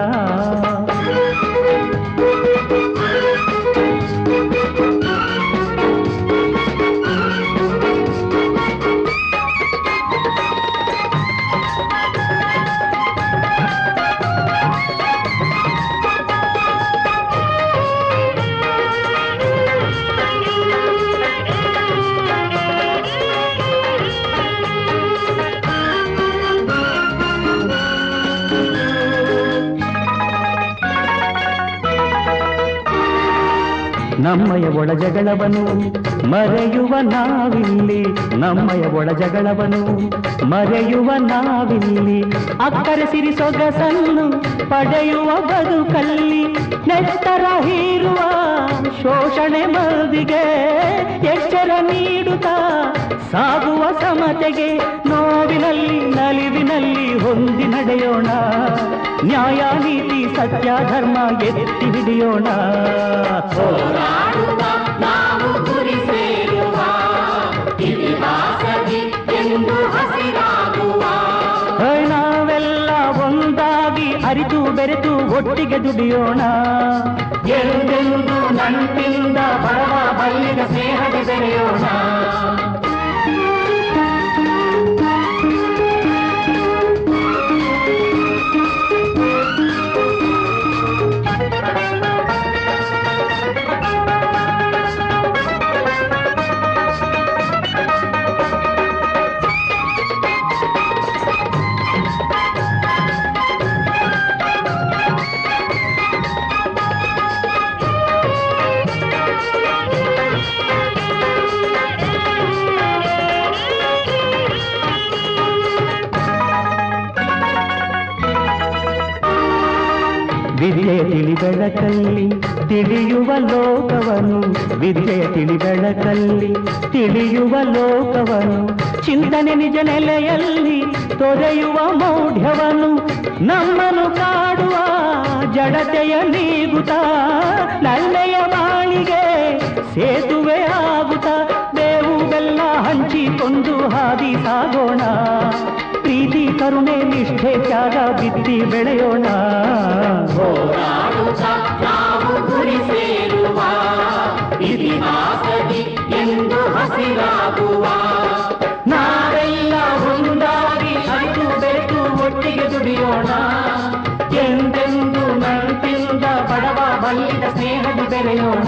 ನಮ್ಮಯ ಒಳ ಜಗಳವನು ಮರೆಯುವ ನಾವಿಲ್ಲಿ ನಮ್ಮಯ ಒಳ ಜಗಳವನು ಮರೆಯುವ ನಾವಿಲ್ಲಿ ಅಕ್ಕರೆ ಸಿರಿ ಸೊಗಸನ್ನು ಪಡೆಯುವ ಬದುಕಲ್ಲಿ ನೆತ್ತರ ಹೀರುವ ಶೋಷಣೆ ಮದಿಗೆ ಎಚ್ಚರ ನೀಡುತ್ತಾ ಸಾಗುವ ಸಮತೆಗೆ ನೋವಿನಲ್ಲಿ ನಲಿವಿನಲ್ಲಿ ಹೊಂದಿ ನಡೆಯೋಣ. ನ್ಯಾಯ ನೀತಿ ಸತ್ಯ ಧರ್ಮ ಎತ್ತಿ ಹಿಡಿಯೋಣ. ಒಂದಾಗಿ ಅರಿತು ಬೆರೆತು ಒಟ್ಟಿಗೆ ದುಡಿಯೋಣ. ಎಂದೆಂದು ನಂಟಿಂದ ಬರವ ಬಲ್ಲಿನ ಸ್ನೇಹದ ಬೆರೆಯೋಣ ತಿಳಿ ಬೆಳಕಲ್ಲಿ ತಿಳಿಯುವ ಲೋಕವನು ವಿದ್ಯೆಯ ತಿಳಿ ಬೆಳಕಲ್ಲಿ ತಿಳಿಯುವ ಲೋಕವನು ಚಿಂತನೆ ನಿಜ ನೆಲೆಯಲ್ಲಿ ತೊರೆಯುವ ಮೌಢ್ಯವನು ನಮ್ಮನ್ನು ಕಾಡುವ ಜಡತೆಯ ನೀಗುತ್ತಾ ನಲ್ಲೆಯ ಬಾಳಿಗೆ ಸೇತುವೆ ಆಗುತ್ತಾ ಬೇವು ಬೆಲ್ಲ ಹಂಚಿಕೊಂಡು ಹಾದಿ ಸಾಗೋಣ ಪ್ರೀತಿ ಕರುಣೆ ನಿಷ್ಠೆ ತ್ಯಾಗ ಬಿತ್ತಿ ಬೆಳೆಯೋಣ. ಎಂದು ಹಸಿರಾಗುವ. ನಾವೆಲ್ಲ ಒಂದಾಗಿ ಅರಿತು ಬೆರೆತು ಒಟ್ಟಿಗೆ ದುಡಿಯೋಣ. ಎಂದೆಂದು ನಂತಿಂದ ಬಡವ ಬಲ್ಲಿದ ಸ್ನೇಹದ ಬೆರೆಯೋಣ.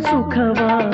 सुखवा।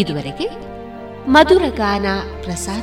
ಇದುವರೆಗೆ ಮಧುರಗಾನ ಪ್ರಸಾರ